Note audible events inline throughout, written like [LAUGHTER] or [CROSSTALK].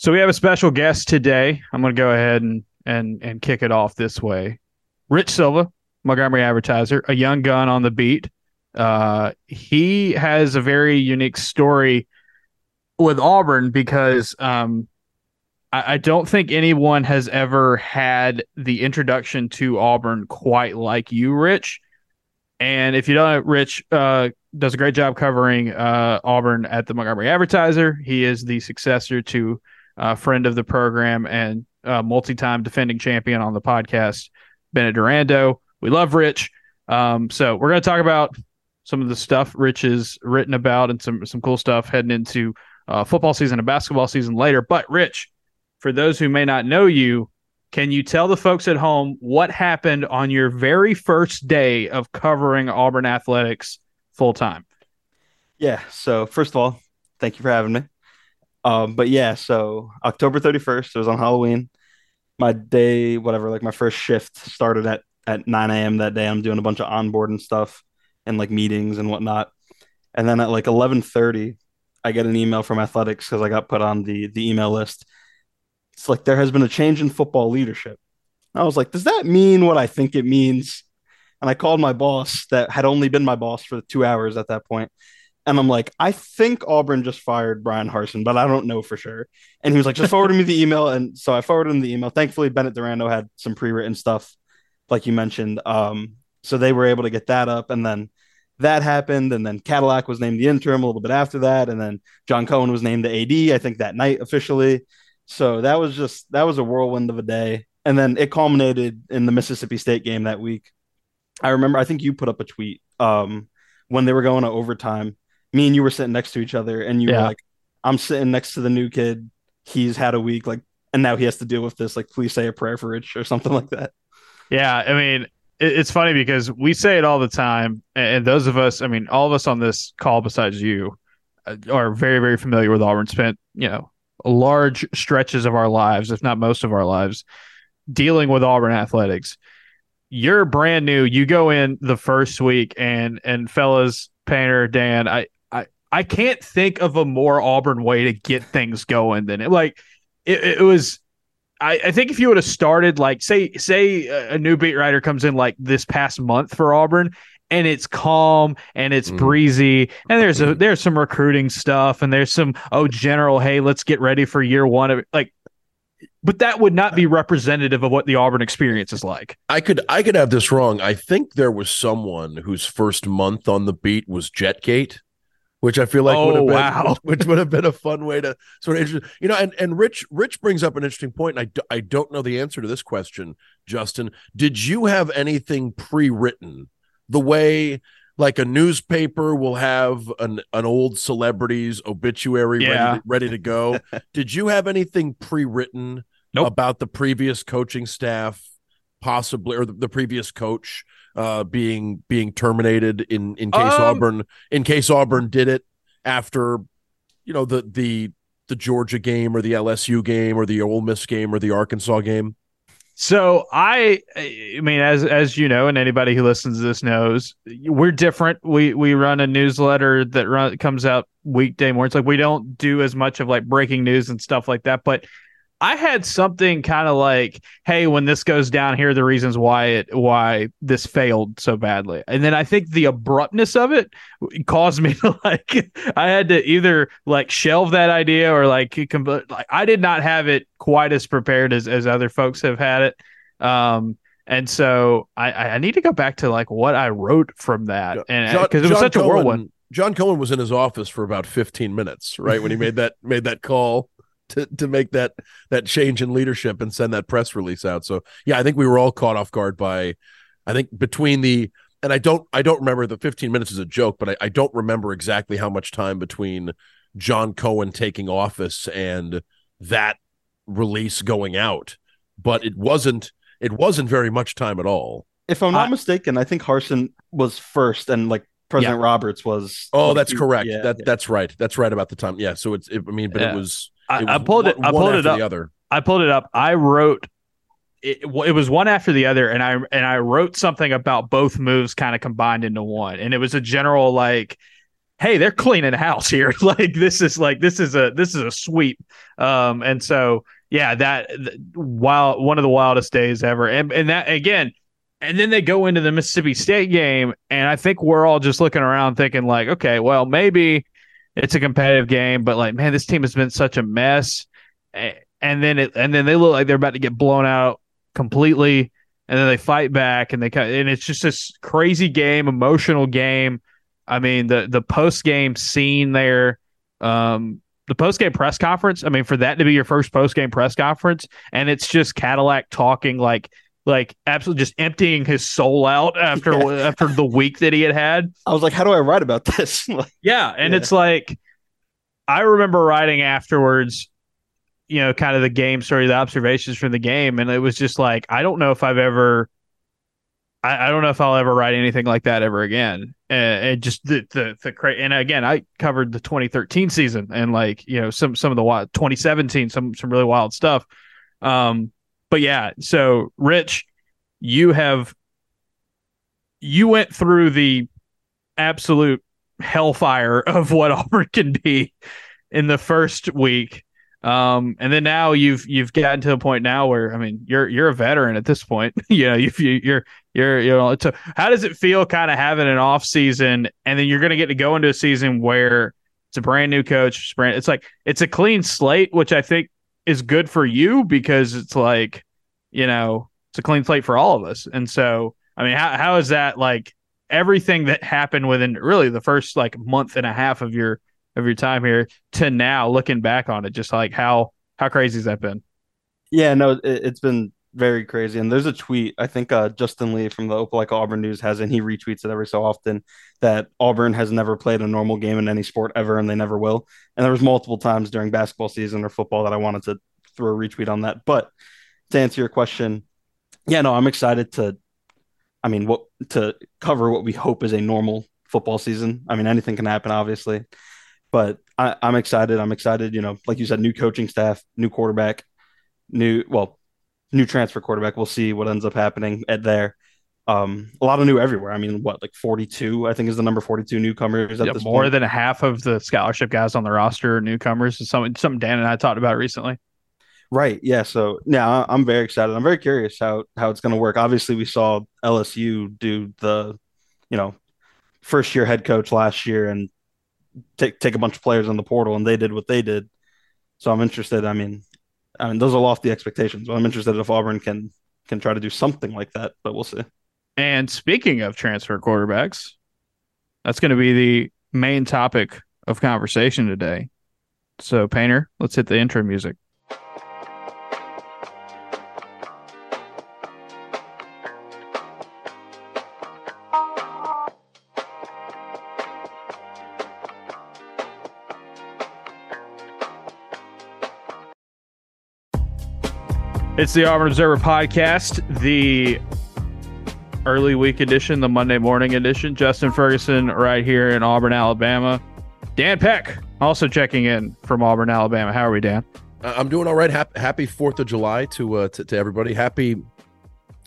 So we have a special guest today. I'm going to go ahead and and and kick it off this way. Rich Silva, Montgomery Advertiser, a young gun on the beat. Uh, he has a very unique story with Auburn because um, I, I don't think anyone has ever had the introduction to Auburn quite like you, Rich. And if you don't know, Rich uh, does a great job covering uh, Auburn at the Montgomery Advertiser. He is the successor to uh, friend of the program and uh, multi-time defending champion on the podcast, Bennett Durando. We love Rich. Um, so we're going to talk about some of the stuff Rich has written about and some some cool stuff heading into uh, football season and basketball season later. But Rich, for those who may not know you, can you tell the folks at home what happened on your very first day of covering Auburn athletics full time? Yeah. So first of all, thank you for having me. Um, but yeah, so October 31st, it was on Halloween. My day, whatever, like my first shift started at at 9 a.m. that day. I'm doing a bunch of onboard and stuff and like meetings and whatnot. And then at like 11:30, I get an email from athletics because I got put on the the email list. It's like there has been a change in football leadership. I was like, does that mean what I think it means? And I called my boss that had only been my boss for two hours at that point. And I'm like, I think Auburn just fired Bryan Harsin, but I don't know for sure. And he was like, just forward me the email. And so I forwarded him the email. Thankfully, Bennett Durando had some pre-written stuff, like you mentioned. Um, so they were able to get that up. And then that happened. And then Cadillac was named the interim a little bit after that. And then John Cohen was named the AD, I think that night officially. So that was just that was a whirlwind of a day. And then it culminated in the Mississippi State game that week. I remember I think you put up a tweet um, when they were going to overtime me and you were sitting next to each other and you yeah. were like i'm sitting next to the new kid. He's had a week like and now he has to deal with this like please say a prayer for rich or something like that. Yeah i mean it's funny because we say it all the time and those of us i mean all of us on this call besides you uh, are very very familiar with auburn spent you know large stretches of our lives if not most of our lives dealing with auburn athletics. You're brand new. You go in the first week and and fellas painter dan i I can't think of a more Auburn way to get things going than it. Like it, it was. I, I, think if you would have started like say say a new beat writer comes in like this past month for Auburn and it's calm and it's mm. breezy and there's a mm. there's some recruiting stuff and there's some oh general hey let's get ready for year one of like but that would not be representative of what the Auburn experience is like. I could I could have this wrong. I think there was someone whose first month on the beat was Jetgate which I feel like oh, would have oh, been, wow. [LAUGHS] which, would have been a fun way to sort of, you know, and, and Rich, Rich brings up an interesting point, and I, do, I don't know the answer to this question, Justin. Did you have anything pre-written the way like a newspaper will have an, an old celebrity's obituary yeah. ready, to, ready to go? [LAUGHS] Did you have anything pre-written nope. about the previous coaching staff, possibly, or the, the previous coach? Uh, being being terminated in in case um, Auburn in case Auburn did it after you know the the the Georgia game or the LSU game or the Ole Miss game or the Arkansas game? So I, I mean, as as you know, and anybody who listens to this knows, we're different. We we run a newsletter that run, comes out weekday mornings. Like we don't do as much of like breaking news and stuff like that. But I had something kind of like, "Hey, when this goes down, here are the reasons why it why this failed so badly." And then I think the abruptness of it caused me [LAUGHS] to like, I had to either like shelve that idea or like, like I did not have it quite as prepared as as other folks have had it. Um, and so I I need to go back to like what I wrote from that, and because it was John such Cohen, a whirlwind. John Cohen was in his office for about 15 minutes, right, when he made that made that call to to make that that change in leadership and send that press release out. So yeah, I think we were all caught off guard by I think between the and I don't I don't remember the 15 minutes is a joke, but I, I don't remember exactly how much time between John Cohen taking office and that release going out. But it wasn't it wasn't very much time at all. If I'm not mistaken, I think Harsin was first and like President yeah. Roberts was. Oh, that's correct. Yeah, that yeah. that's right. That's right about the time. Yeah. So it's. It, I mean, but it was I, I pulled it. I pulled it up. The other. I pulled it up. I wrote. It, it was one after the other, and I and I wrote something about both moves kind of combined into one, and it was a general like hey, they're cleaning the house here. [LAUGHS] like this is like this is a this is a sweep. Um, and so yeah, that wild one of the wildest days ever. And and that again, and then they go into the Mississippi State game, and I think we're all just looking around thinking like, okay, well maybe it's a competitive game, but like, man, this team has been such a mess. And then it and then they look like they're about to get blown out completely, and then they fight back, and they and it's just this crazy game, emotional game. I mean, the the post game scene there. Um, the post game press conference. I mean, for that to be your first post game press conference, and it's just Cadillac talking like like absolutely just emptying his soul out after yeah. after the week that he had had. I was like, how do I write about this? [LAUGHS] yeah, and yeah. it's like I remember writing afterwards, you know, kind of the game story, the observations from the game, and it was just like I don't know if I've ever. I, I don't know if I'll ever write anything like that ever again. And, and just the the the cra- and again, I covered the 2013 season and like you know some some of the wild 2017, some some really wild stuff. Um, but yeah, so Rich, you have you went through the absolute hellfire [LAUGHS] of what Auburn can be in the first week. Um, and then now you've you've gotten to a point now where I mean you're you're a veteran at this point. [LAUGHS] you know, if you you're you're you know, so how does it feel kind of having an off season and then you're going to get to go into a season where it's a brand new coach, brand, it's like it's a clean slate, which I think is good for you because it's like, you know, it's a clean slate for all of us. And so, I mean, how how is that like everything that happened within really the first like month and a half of your of your time here to now looking back on it, just like how how crazy has that been? Yeah, no, it, has been very crazy. And there's a tweet I think uh, Justin Lee from the Opelika Auburn News has, and he retweets it every so often that Auburn has never played a normal game in any sport ever, and they never will. And there was multiple times during basketball season or football that I wanted to throw a retweet on that. But to answer your question, yeah, no, I'm excited to. I mean, what to cover what we hope is a normal football season. I mean, anything can happen, obviously, but I, I'm excited. I'm excited. You know, like you said, new coaching staff, new quarterback, new well, new transfer quarterback. We'll see what ends up happening at there. Um, a lot of new everywhere. I mean, what like 42? I think is the number 42 newcomers. At this more point. than half of the scholarship guys on the roster are newcomers. Is Something something Dan and I talked about recently. Right. Yeah. So yeah, I'm very excited. I'm very curious how how it's going to work. Obviously, we saw LSU do the, you know, first year head coach last year and take take a bunch of players on the portal, and they did what they did. So I'm interested. I mean, I mean those are lofty expectations, but I'm interested if Auburn can can try to do something like that. But we'll see. And speaking of transfer quarterbacks, that's going to be the main topic of conversation today. So, Painter, let's hit the intro music. It's the Auburn Observer podcast, the early week edition, the Monday morning edition. Justin Ferguson right here in Auburn, Alabama. Dan Peck also checking in from Auburn, Alabama. How are we, Dan? Uh, I'm doing all right. Happy, happy Fourth of July to, uh, to to everybody. Happy,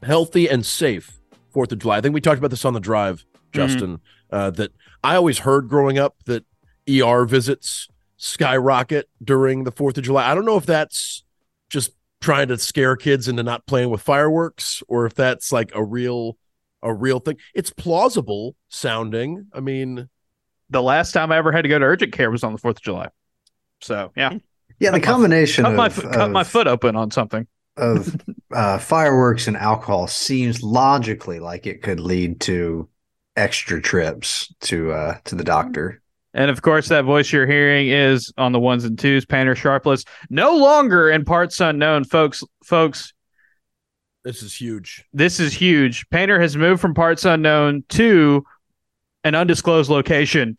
healthy, and safe Fourth of July. I think we talked about this on the drive, mm-hmm. Justin. Mm-hmm. Uh, that I always heard growing up that ER visits skyrocket during the Fourth of July. I don't know if that's just trying to scare kids into not playing with fireworks or if that's like a real a real thing. It's plausible sounding. I mean, the last time I ever had to go to urgent care was on the 4th of July. So, yeah. Yeah, the combination my, of, cut, my, cut my foot open on something of [LAUGHS] uh, fireworks and alcohol seems logically like it could lead to extra trips to uh, to the doctor. And of course, that voice you're hearing is on the ones and twos, Painter Sharpless, no longer in parts unknown, folks. Folks, this is huge. This is huge. Painter has moved from parts unknown to an undisclosed location.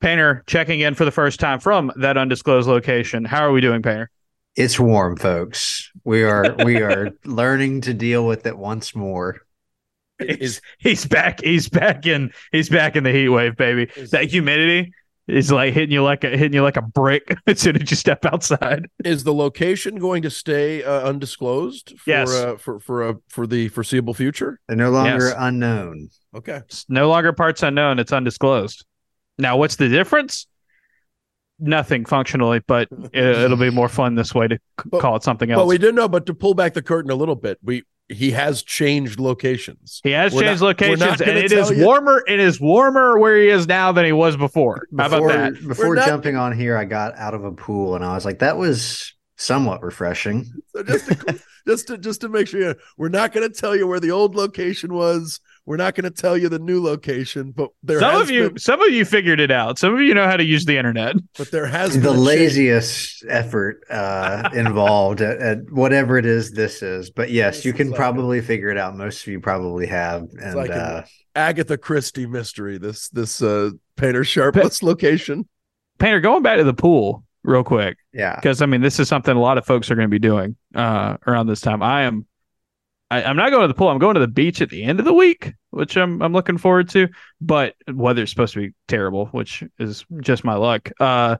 Painter checking in for the first time from that undisclosed location. How are we doing, Painter? It's warm, folks. We are we are [LAUGHS] learning to deal with it once more. He's he's back. He's back in. He's back in the heat wave, baby. Is, that humidity is like hitting you like a hitting you like a brick [LAUGHS] as soon as you step outside. Is the location going to stay uh, undisclosed? For, yes. Uh, for for uh, for the foreseeable future. They're no longer yes. unknown. Okay. It's no longer parts unknown. It's undisclosed. Now, what's the difference? Nothing functionally, but [LAUGHS] it, it'll be more fun this way to c- But- call it something else. But we didn't know. But to pull back the curtain a little bit, we he has changed locations. he has We're changed not- locations, and it is you- warmer. It is warmer where he is now than he was before. How Before, about that? before We're not- jumping on here, I got out of a pool and I was like, that was somewhat refreshing. So just to, [LAUGHS] just to just to make sure, we're not going to tell you where the old location was. We're not going to tell you the new location. But there Some has of you, been, some of you figured it out. Some of you know how to use the internet. but there has been The a change. laziest effort uh, [LAUGHS] involved at, at whatever it is this is. But yes, This you can like probably figure it out. Most of you probably have. And like an- uh, Agatha Christie mystery. This this uh Painter Sharpless location. Painter, going back to the pool real quick. yeah. because I mean this is something a lot of folks are going to be doing uh, around this time. I am, I, I'm not going to the pool. I'm going to the beach at the end of the week, which I'm I'm looking forward to. But weather's supposed to be terrible, which is just my luck. Uh,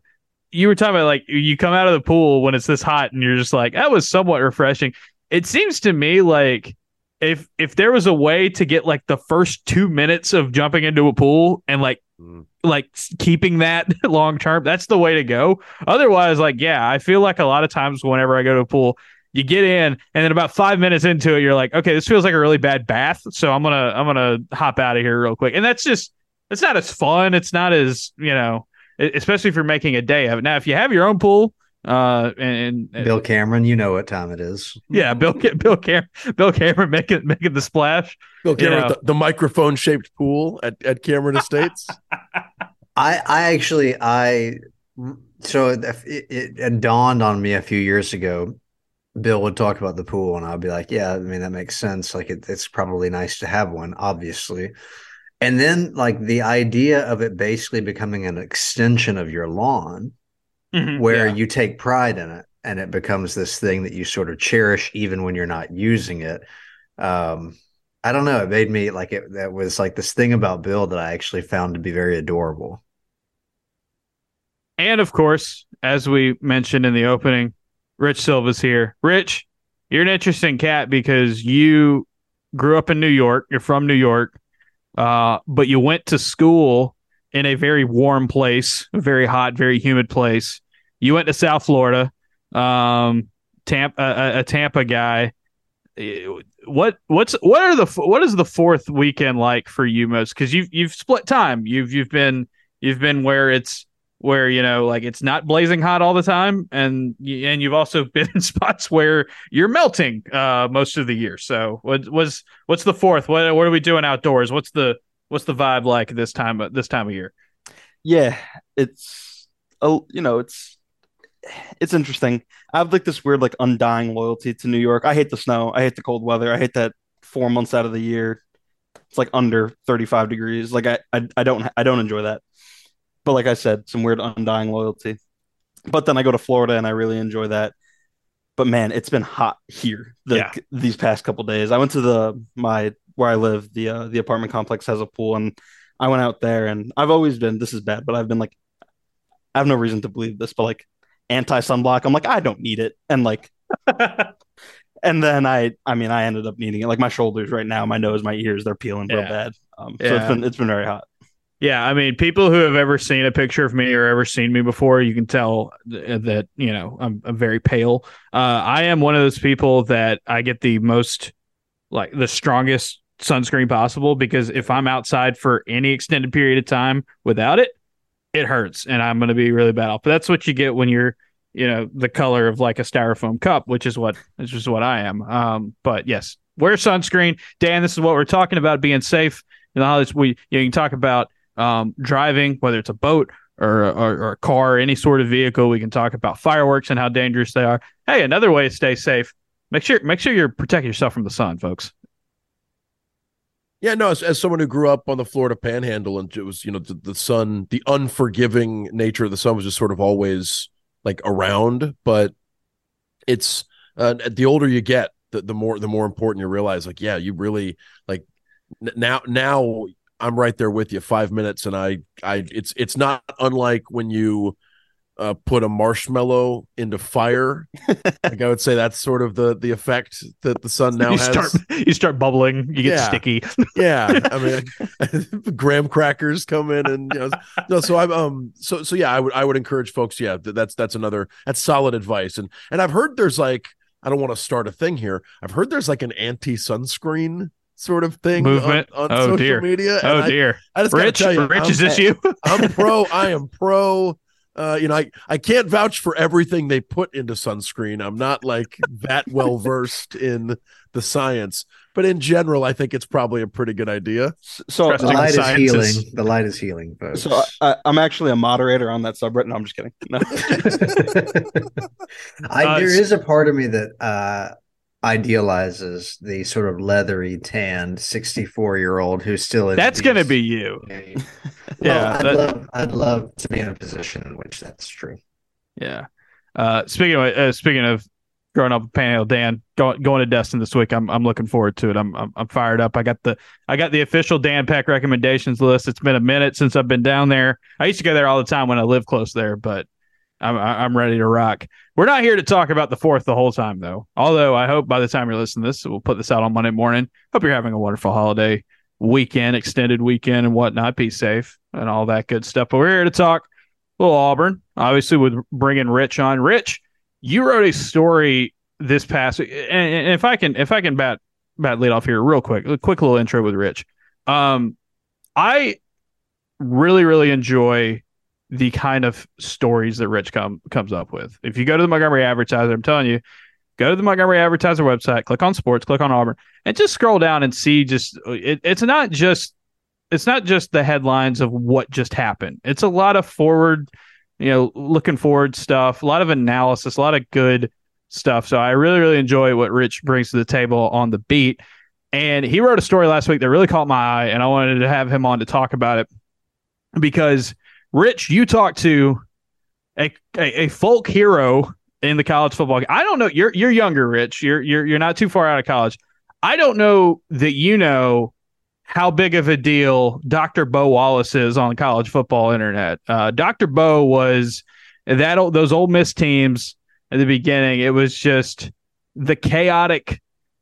you were talking about like you come out of the pool when it's this hot, and you're just like that was somewhat refreshing. It seems to me like if if there was a way to get like the first two minutes of jumping into a pool and like Mm. like keeping that [LAUGHS] long term that's the way to go otherwise like yeah i feel like a lot of times whenever i go to a pool you get in and then about five minutes into it you're like okay this feels like a really bad bath so i'm gonna i'm gonna hop out of here real quick and that's just it's not as fun it's not as you know especially if you're making a day of it now if you have your own pool uh and, and Bill Cameron, you know what time it is. yeah bill Ca- [LAUGHS] bill cameron bill cameron making making the splash Bill You Cameron, know. the, the microphone shaped pool at, at Cameron Estates. [LAUGHS] I I actually I so it, it, it dawned on me a few years ago. Bill would talk about the pool, and I'd be like, "Yeah, I mean that makes sense. Like it, it's probably nice to have one, obviously." And then like the idea of it basically becoming an extension of your lawn, where Yeah. you take pride in it, and it becomes this thing that you sort of cherish even when you're not using it. Um, I don't know. It made me like it. That was like this thing about Bill that I actually found to be very adorable. And of course, as we mentioned in the opening, Rich Silva's here. Rich, you're an interesting cat because you grew up in New York. You're from New York, uh, but you went to school in a very warm place, a very hot, very humid place. You went to South Florida, um, Tampa, a, a Tampa guy. What what's what are the what is the fourth weekend like for you most? Because you've you've split time. You've you've been you've been where it's where you know like it's not blazing hot all the time and and you've also [LAUGHS] been in spots where you're melting uh most of the year so what was what's the fourth what what are we doing outdoors what's the what's the vibe like this time this time of year Yeah, it's oh, you know, it's it's interesting. I have like this weird like undying loyalty to New York. I hate the snow. I hate the cold weather. I hate that four months out of the year it's like under 35 degrees. Like I I, I don't I don't enjoy that. But like I said, some weird undying loyalty. But then I go to Florida and I really enjoy that. But man, it's been hot here the, Yeah. these past couple days. I went to the my where I live, the uh, the apartment complex has a pool and I went out there and I've always been this is bad, but I've been like I have no reason to believe this, but like anti sunblock, I'm like I don't need it, and like [LAUGHS] and then I I mean I ended up needing it. Like my shoulders right now, my nose, my ears, they're peeling real Yeah. bad. Um, so Yeah. it's been it's been very hot. Yeah i mean people who have ever seen a picture of me or ever seen me before you can tell th- that you know i'm, I'm very pale. Uh i am one of those people that i get the most like the strongest sunscreen possible because if i'm outside for any extended period of time without it it hurts and i'm going to be really bad off. But that's what you get when you're you know the color of like a styrofoam cup which is what which is what i am. Um but yes wear sunscreen. Dan this is what we're talking about being safe in the holidays. We you, know, you can talk about um driving whether it's a boat or, or or a car or any sort of vehicle we can talk about fireworks and how dangerous they are hey another way to stay safe make sure make sure you're protecting yourself from the sun folks Yeah, no, as, as someone who grew up on the Florida panhandle and it was, you know, the, the sun, the unforgiving nature of the sun was just sort of always like around. But it's uh, the older you get, the, the more the more important you realize, like, yeah, you really like now now I'm right there with you. Five minutes, and I I it's it's not unlike when you uh, put a marshmallow into fire. [LAUGHS] like I would say that's sort of the the effect that the sun now you has. start you start bubbling, you get Yeah. sticky. [LAUGHS] yeah, I mean, [LAUGHS] graham crackers come in, and you know, no. So I'm um, so so yeah, I would I would encourage folks. Yeah, th- that's that's another that's solid advice, and and I've heard there's like I don't want to start a thing here. I've heard there's like an anti sunscreen sort of thing Movement? on, on Oh, social dear. media. oh I, dear. I just gotta Rich, tell you, Rich, I'm- is this you? I'm [LAUGHS] pro. I am pro. Uh, you know, I, I can't vouch for everything they put into sunscreen. I'm not like that [LAUGHS] well versed in the science, but in general, I think it's probably a pretty good idea. So, Trust The me. light is healing. The light is healing, folks. so I, I'm actually a moderator on that subreddit. No, I'm just kidding. No. [LAUGHS] I, Uh, there s- is a part of me that uh, idealizes the sort of leathery, tanned 64 year old who's still in. That's gonna be you. [LAUGHS] Yeah, [LAUGHS] Yeah, I'd, that- love, I'd love to be in a position in which that's true. Yeah. Uh, speaking of uh, speaking of growing up with Panhandle Dan, going going to Destin this week. I'm I'm looking forward to it. I'm, I'm I'm fired up. I got the I got the official Dan Peck recommendations list. It's been a minute since I've been down there. I used to go there all the time when I lived close there, but I'm I'm ready to rock. We're not here to talk about the fourth the whole time though. Although I hope by the time you're listening to this, we'll put this out on Monday morning. Hope you're having a wonderful holiday weekend, extended weekend, and whatnot. Be safe and all that good stuff. But we're here to talk a little Auburn, obviously with bringing Rich on. Rich, you wrote a story this past and, and if I can, if I can bat bat lead off here real quick, a quick little intro with Rich. Um, I really really enjoy the kind of stories that Rich come comes up with. If you go to the Montgomery Advertiser, I'm telling you, go to the Montgomery Advertiser website, click on sports, click on Auburn, and just scroll down and see. Just it, it's not just it's not just the headlines of what just happened. It's a lot of forward, you know, looking forward stuff, a lot of analysis, a lot of good stuff. So I really, really enjoy what Rich brings to the table on the beat. And he wrote a story last week that really caught my eye, and I wanted to have him on to talk about it because Rich, you talked to a, a, a folk hero in the college football. I don't know. You're you're younger, Rich. You're you're you're not too far out of college. I don't know that you know how big of a deal Dr. Bo Wallace is on college football internet. Uh, Dr. Bo was that old, those Ole Miss teams at the beginning. It was just the chaotic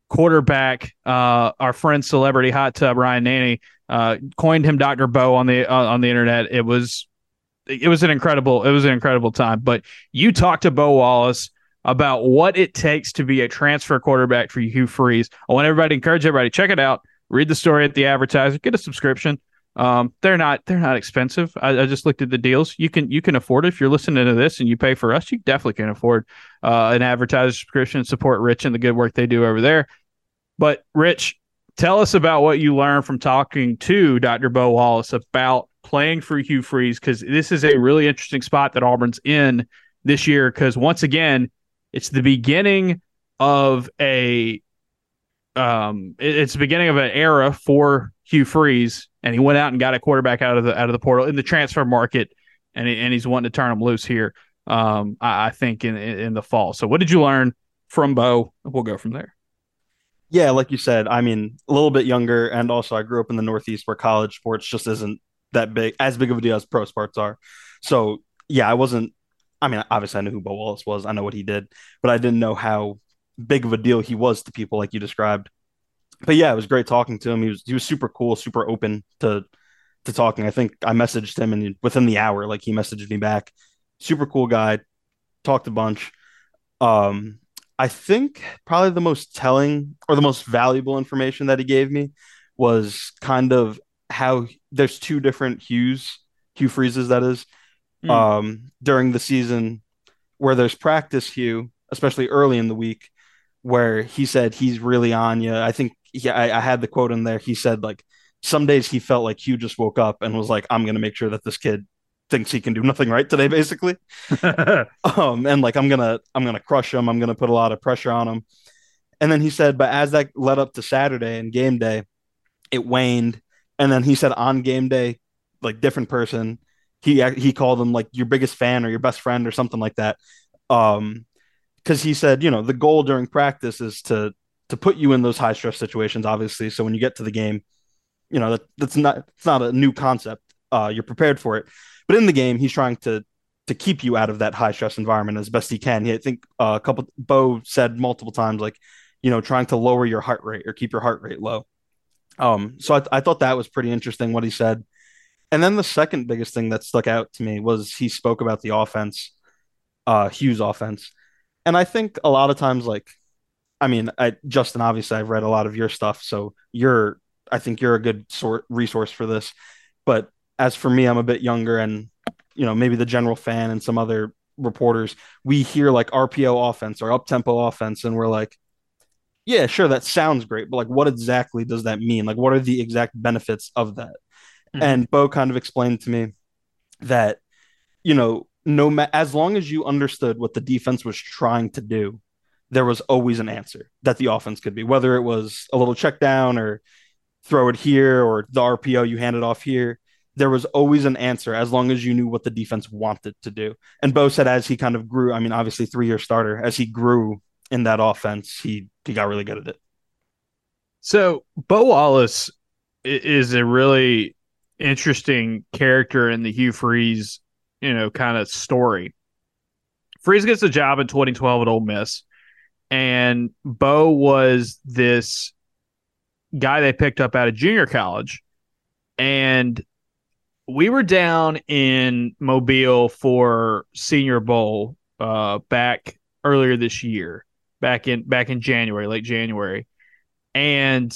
quarterback. Uh, our friend celebrity hot tub Ryan Nanni uh, coined him Dr. Bo on the uh, on the internet. It was it was an incredible it was an incredible time. But you talked to Bo Wallace about what it takes to be a transfer quarterback for Hugh Freeze. I want everybody to encourage everybody check it out. Read the story at the advertiser. Get a subscription. Um, they're not they're not expensive. I, I just looked at the deals. You can you can afford it if you're listening to this and you pay for us. You definitely can afford uh, an advertiser subscription. Support Rich and the good work they do over there. But Rich, tell us about what you learned from talking to Dr. Bo Wallace about playing for Hugh Freeze because this is a really interesting spot that Auburn's in this year. Because once again, it's the beginning of a um it- it's the beginning of an era for Hugh Freeze, and he went out and got a quarterback out of the out of the portal in the transfer market, and and he's wanting to turn him loose here. Um, I, I think in, in in the fall. So, what did you learn from Bo? We'll go from there. yeah, like you said, I mean, a little bit younger, and also I grew up in the Northeast where college sports just isn't that big, as big of a deal as pro sports are. So yeah, I wasn't. I mean, obviously I knew who Bo Wallace was. I know what he did, but I didn't know how big of a deal he was to people like you described. But yeah, it was great talking to him. He was he was super cool, super open to to talking. I think I messaged him, and within the hour, like he messaged me back. Super cool guy. Talked a bunch. Um, I think probably the most telling or the most valuable information that he gave me was kind of how there's two different hues, Hugh freezes that is, Hmm. um, during the season where there's practice Hugh, especially early in the week, where he said he's really on you. I think he, I, I had the quote in there. He said like some days he felt like Hugh just woke up and was like, I'm gonna make sure that this kid thinks he can do nothing right today, basically [LAUGHS] um and like i'm gonna i'm gonna crush him i'm gonna put a lot of pressure on him and then he said but as that led up to saturday and game day it waned and then he said on game day like different person. He he called him like your biggest fan or your best friend or something like that. Um because he said you know the goal during practice is to to put you in those high stress situations obviously. So when you get to the game you know that that's not it's not a new concept. Uh you're prepared for it. But in the game he's trying to to keep you out of that high stress environment as best he can. I think uh, a couple Bo said multiple times like, you know, trying to lower your heart rate or keep your heart rate low. Um, so I, I thought that was pretty interesting what he said. And then the second biggest thing that stuck out to me was he spoke about the offense, uh, Hugh's offense. And I think a lot of times, like, I mean, I, Justin, obviously, I've read a lot of your stuff, so you're, I think you're a good sort resource for this. But as for me, I'm a bit younger, and you know, maybe the general fan and some other reporters, we hear like RPO offense or up tempo offense, and we're like, yeah, sure, that sounds great, but like, what exactly does that mean? Like, what are the exact benefits of that? Mm-hmm. And Bo kind of explained to me that, you know, no ma- as long as you understood what the defense was trying to do, there was always an answer that the offense could be, whether it was a little check down or throw it here or the RPO you hand it off here. There was always an answer as long as you knew what the defense wanted to do. And Bo said as he kind of grew, I mean, obviously three year starter, as he grew in that offense, he he got really good at it. So Bo Wallace is a really interesting character in the Hugh Freeze, you know, kind of story. Freeze gets a job in 2012 at Ole Miss, and Bo was this guy they picked up out of junior college, and we were down in Mobile for Senior Bowl uh, back earlier this year, back in back in January, late January, and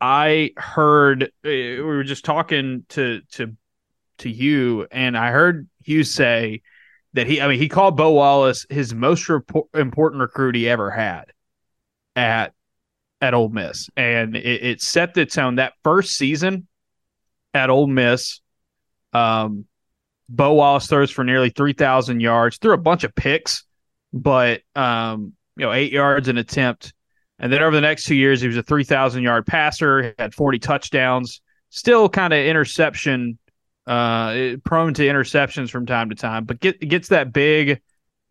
I heard uh, we were just talking to to to Hugh, and I heard you say that he, I mean, he called Bo Wallace his most important recruit he ever had at at Ole Miss, and it, it set the tone. That first season at Ole Miss, um, Bo Wallace throws for nearly three thousand yards, threw a bunch of picks, but um, you know, eight yards an attempt and then over the next two years, he was a 3,000 yard passer, had 40 touchdowns, still kind of interception, uh, prone to interceptions from time to time, but get, gets that big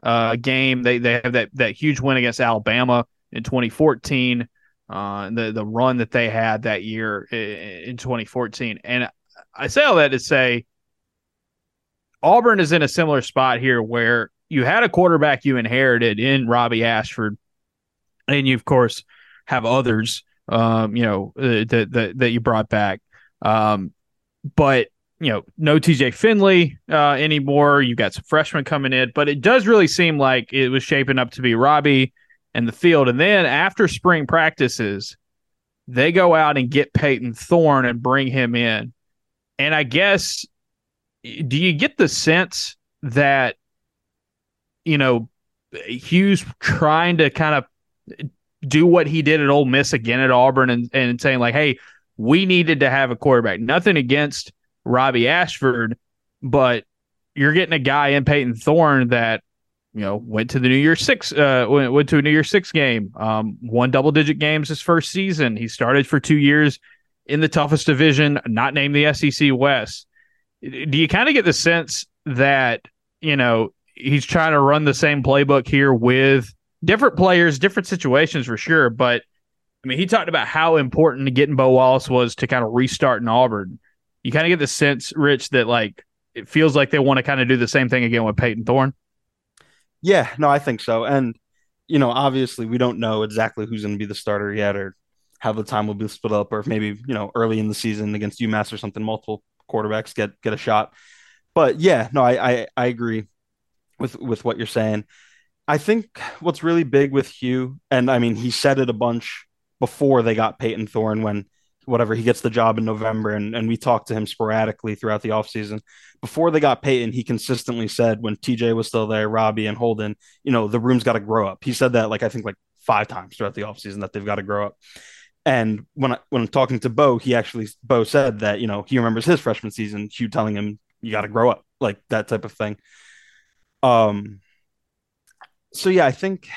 uh, game. They, they have that, that huge win against Alabama in 2014, uh, the, the run that they had that year in 2014. And I say all that to say Auburn is in a similar spot here where you had a quarterback you inherited in Robbie Ashford and you of course have others um, you know uh, that, that that you brought back. Um, but you know no TJ Finley uh, anymore. You've got some freshmen coming in but it does really seem like it was shaping up to be Robbie and the field. And then after spring practices they go out and get Payton Thorne and bring him in. And I guess do you get the sense that you know Hugh's trying to kind of do what he did at Ole Miss again at Auburn and, and saying like, hey, we needed to have a quarterback. Nothing against Robbie Ashford, but you're getting a guy in Payton Thorne that you know went to the New Year's Six, uh, went, went to a New Year's Six game, um, won double digit games his first season. He started for two years in the toughest division, not named the SEC West. Do you kind of get the sense that you know he's trying to run the same playbook here with different players, different situations for sure. But I mean, he talked about how important getting Bo Wallace was to kind of restart in Auburn. You kind of get the sense, Rich, that like it feels like they want to kind of do the same thing again with Payton Thorne. Yeah, no, I think so. And you know, obviously, we don't know exactly who's going to be the starter yet, or how the time will be split up, or if maybe you know early in the season against UMass or something, multiple quarterbacks get get a shot. But yeah, no, I I, I agree with with what you're saying. I think what's really big with Hugh, and I mean, he said it a bunch before they got Payton Thorne when whatever he gets the job in November, and, and we talked to him sporadically throughout the offseason. Before they got Payton, he consistently said when TJ was still there, Robbie and Holden, you know, the room's got to grow up. He said that like I think like five times throughout the offseason that they've got to grow up. And when I, when I'm talking to Bo, he actually Bo said that you know he remembers his freshman season, Hugh telling him you got to grow up, like that type of thing. Um, so yeah, I think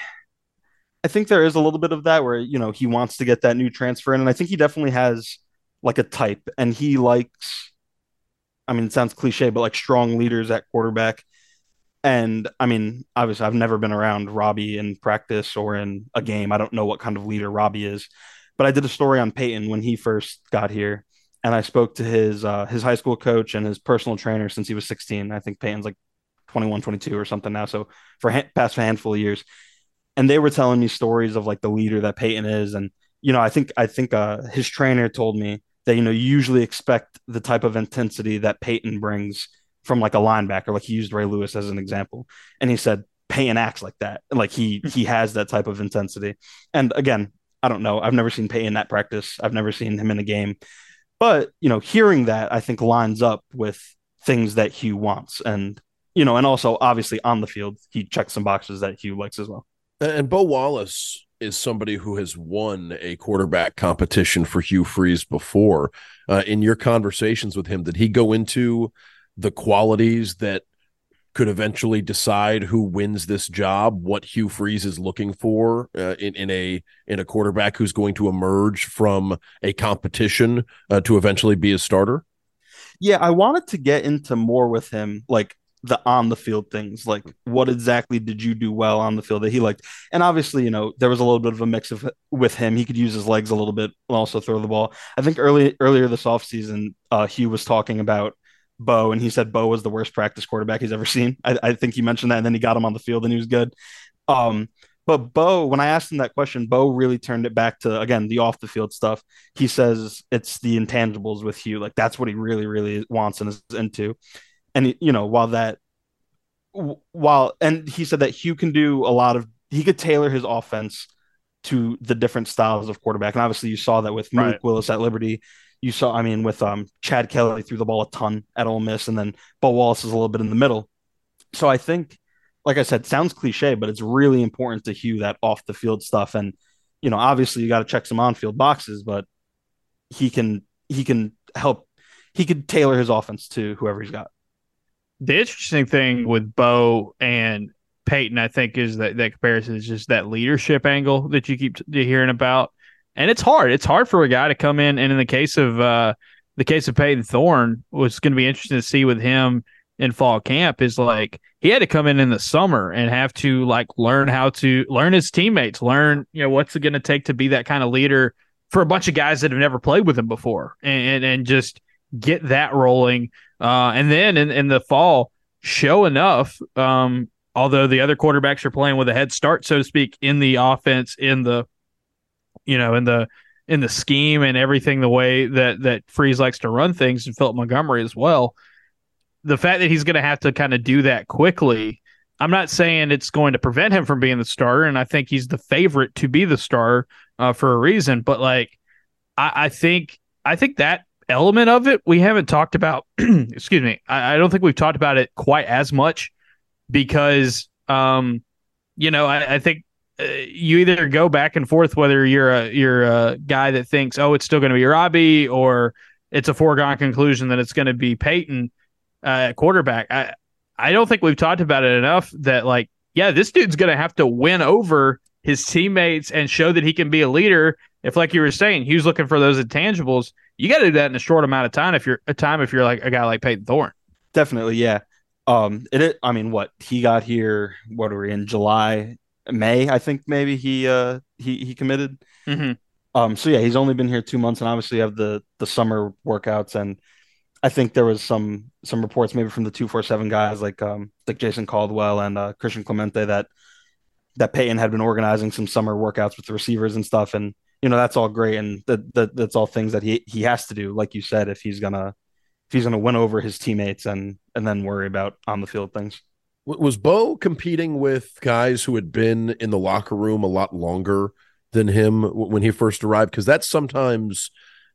I think there is a little bit of that where you know he wants to get that new transfer in, and I think he definitely has like a type, and he likes. I mean, it sounds cliche, but like strong leaders at quarterback. And I mean, obviously, I've never been around Robbie in practice or in a game. I don't know what kind of leader Robbie is, but I did a story on Payton when he first got here, and I spoke to his uh, his high school coach and his personal trainer since he was 16. I think Payton's like 21, 22 or something now. So for ha- past handful of years, and they were telling me stories of like the leader that Payton is, and you know, I think I think uh, his trainer told me that you know you usually expect the type of intensity that Payton brings from like a linebacker. Like he used Ray Lewis as an example, and he said Payton acts like that. Like he he has that type of intensity. And again, I don't know. I've never seen Payton at practice. I've never seen him in a game. But you know, hearing that I think lines up with things that Hugh wants, and you know, and also obviously on the field, he checks some boxes that Hugh likes as well. And Bo Wallace is somebody who has won a quarterback competition for Hugh Freeze before. Uh, in your conversations with him, did he go into the qualities that could eventually decide who wins this job, what Hugh Freeze is looking for uh, in, in a in a quarterback who's going to emerge from a competition uh, to eventually be a starter? Yeah, I wanted to get into more with him, like the on the field things, like what exactly did you do well on the field that he liked, and obviously, you know, there was a little bit of a mix of with him. He could use his legs a little bit, and also throw the ball. I think early earlier this offseason, uh, Hugh was talking about Bo, and he said Bo was the worst practice quarterback he's ever seen. I, I, think he mentioned that, and then he got him on the field, and he was good. Um, but Bo, when I asked him that question, Bo really turned it back to again the off the field stuff. He says it's the intangibles with Hugh, like that's what he really, really wants and is into. And you know, while that, while and he said that Hugh can do a lot of, he could tailor his offense to the different styles of quarterback. And obviously, you saw that with Malik right. Willis at Liberty you saw, I mean, with um, Chad Kelly threw the ball a ton at Ole Miss, and then Bo Wallace is a little bit in the middle. So I think, like I said, sounds cliche, but it's really important to Hugh that off the field stuff. And you know, obviously, you got to check some on field boxes, but he can he can help. He could tailor his offense to whoever he's got. The interesting thing with Bo and Payton, I think, is that that comparison is just that leadership angle that you keep hearing about and it's hard. It's hard for a guy to come in, and in the case of uh, the case of Payton Thorne, what's going to be interesting to see with him in fall camp is like he had to come in in the summer and have to like learn how to learn his teammates, learn you know what's it going to take to be that kind of leader for a bunch of guys that have never played with him before, and and, and just get that rolling. Uh, and then in, in the fall, show enough. Um, although the other quarterbacks are playing with a head start, so to speak, in the offense in the you know, in the in the scheme and everything, the way that that Freeze likes to run things, and Philip Montgomery as well. The fact that he's going to have to kind of do that quickly, I'm not saying it's going to prevent him from being the starter, and I think he's the favorite to be the starter uh, for a reason. But like, I, I think I think that element of it we haven't talked about. [CLEARS THROAT] excuse me, I, I, don't think we've talked about it quite as much because, um, you know, I, I think uh, you either go back and forth whether you're a you're a guy that thinks oh it's still going to be Robbie or it's a foregone conclusion that it's going to be Payton uh, quarterback. I I don't think we've talked about it enough that like yeah this dude's going to have to win over his teammates and show that he can be a leader. If like you were saying, Hugh's looking for those intangibles. You got to do that in a short amount of time. If you're a time if you're like a guy like Payton Thorne. Definitely, yeah. Um, it. I mean, what he got here? What are we in July? May, I think maybe he uh he he committed. Mm-hmm. Um, so yeah, he's only been here two months, and obviously have the the summer workouts, and I think there was some some reports maybe from the two four seven guys like um like Jason Caldwell and uh, Christian Clemente that that Payton had been organizing some summer workouts with the receivers and stuff, and you know that's all great, and that, that that's all things that he he has to do, like you said, if he's gonna if he's gonna win over his teammates and and then worry about on the field things. Was Bo competing with guys who had been in the locker room a lot longer than him when he first arrived? Because that's sometimes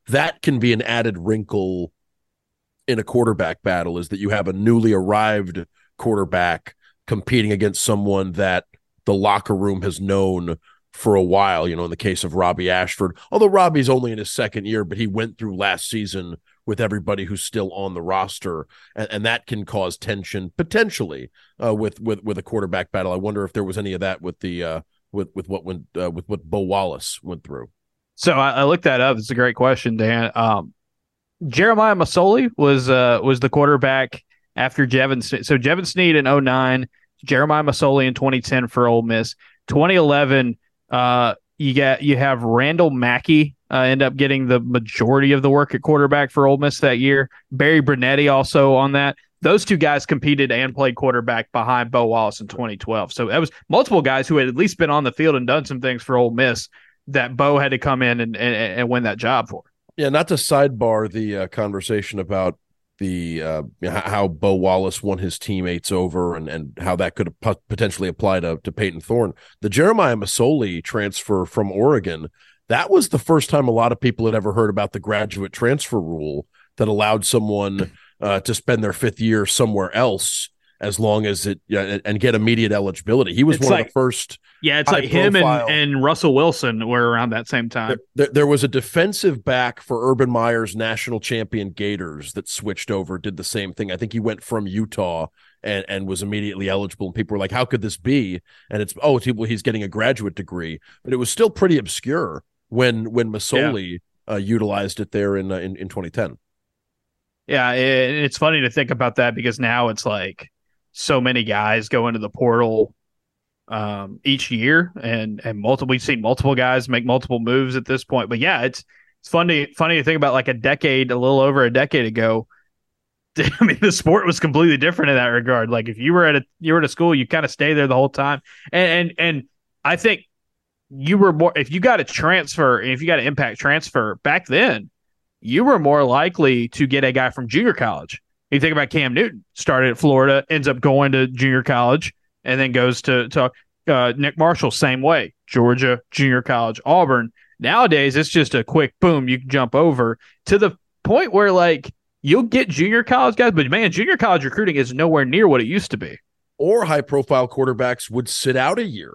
that can be an added wrinkle in a quarterback battle is that you have a newly arrived quarterback competing against someone that the locker room has known for a while. You know, in the case of Robbie Ashford, although Robbie's only in his second year, but he went through last season with everybody who's still on the roster, and, and that can cause tension potentially uh, with with with a quarterback battle. I wonder if there was any of that with the uh, with with what went uh, with what Bo Wallace went through. So I, I, looked that up. It's a great question, Dan. Um, Jeremiah Masoli was uh, was the quarterback after Jevan. So Jevan Snead in 09, Jeremiah Masoli in 2010 for Ole Miss. 2011, uh, you got you have Randall Mackey uh, end up getting the majority of the work at quarterback for Ole Miss that year. Barry Brunetti also on that. those two guys competed and played quarterback behind Bo Wallace in 2012. So that was multiple guys who had at least been on the field and done some things for Ole Miss that Bo had to come in and, and, and win that job for. Yeah, not to sidebar the uh, conversation about the uh, how Bo Wallace won his teammates over and, and how that could potentially apply to, to Payton Thorne. The Jeremiah Masoli transfer from Oregon, that was the first time a lot of people had ever heard about the graduate transfer rule that allowed someone uh, to spend their fifth year somewhere else as long as it yeah, and get immediate eligibility. He was it's one like, of the first. Yeah, it's like him and, and Russell Wilson were around that same time. There, there, was a defensive back for Urban Meyer's national champion Gators that switched over, did the same thing. I think he went from Utah and and was immediately eligible. And people were like, "How could this be?" And it's oh, he's getting a graduate degree, but it was still pretty obscure when when Masoli yeah. uh, utilized it there in, uh, in in 2010. Yeah, it, it's funny to think about that because now it's like so many guys go into the portal um, each year, and and multiple we've seen multiple guys make multiple moves at this point. But yeah, it's it's funny funny to think about like a decade, a little over a decade ago. [LAUGHS] I mean, the sport was completely different in that regard. Like if you were at a you were at a school, you kind of stay there the whole time, and and and I think you were more if you got a transfer, if you got an impact transfer back then you were more likely to get a guy from junior college. You think about Cam Newton, started at Florida, ends up going to junior college, and then goes to, to uh, Nick Marshall, same way, Georgia, junior college, Auburn. Nowadays, it's just a quick boom. You can jump over to the point where, like, you'll get junior college guys, but man, junior college recruiting is nowhere near what it used to be. Or high profile quarterbacks would sit out a year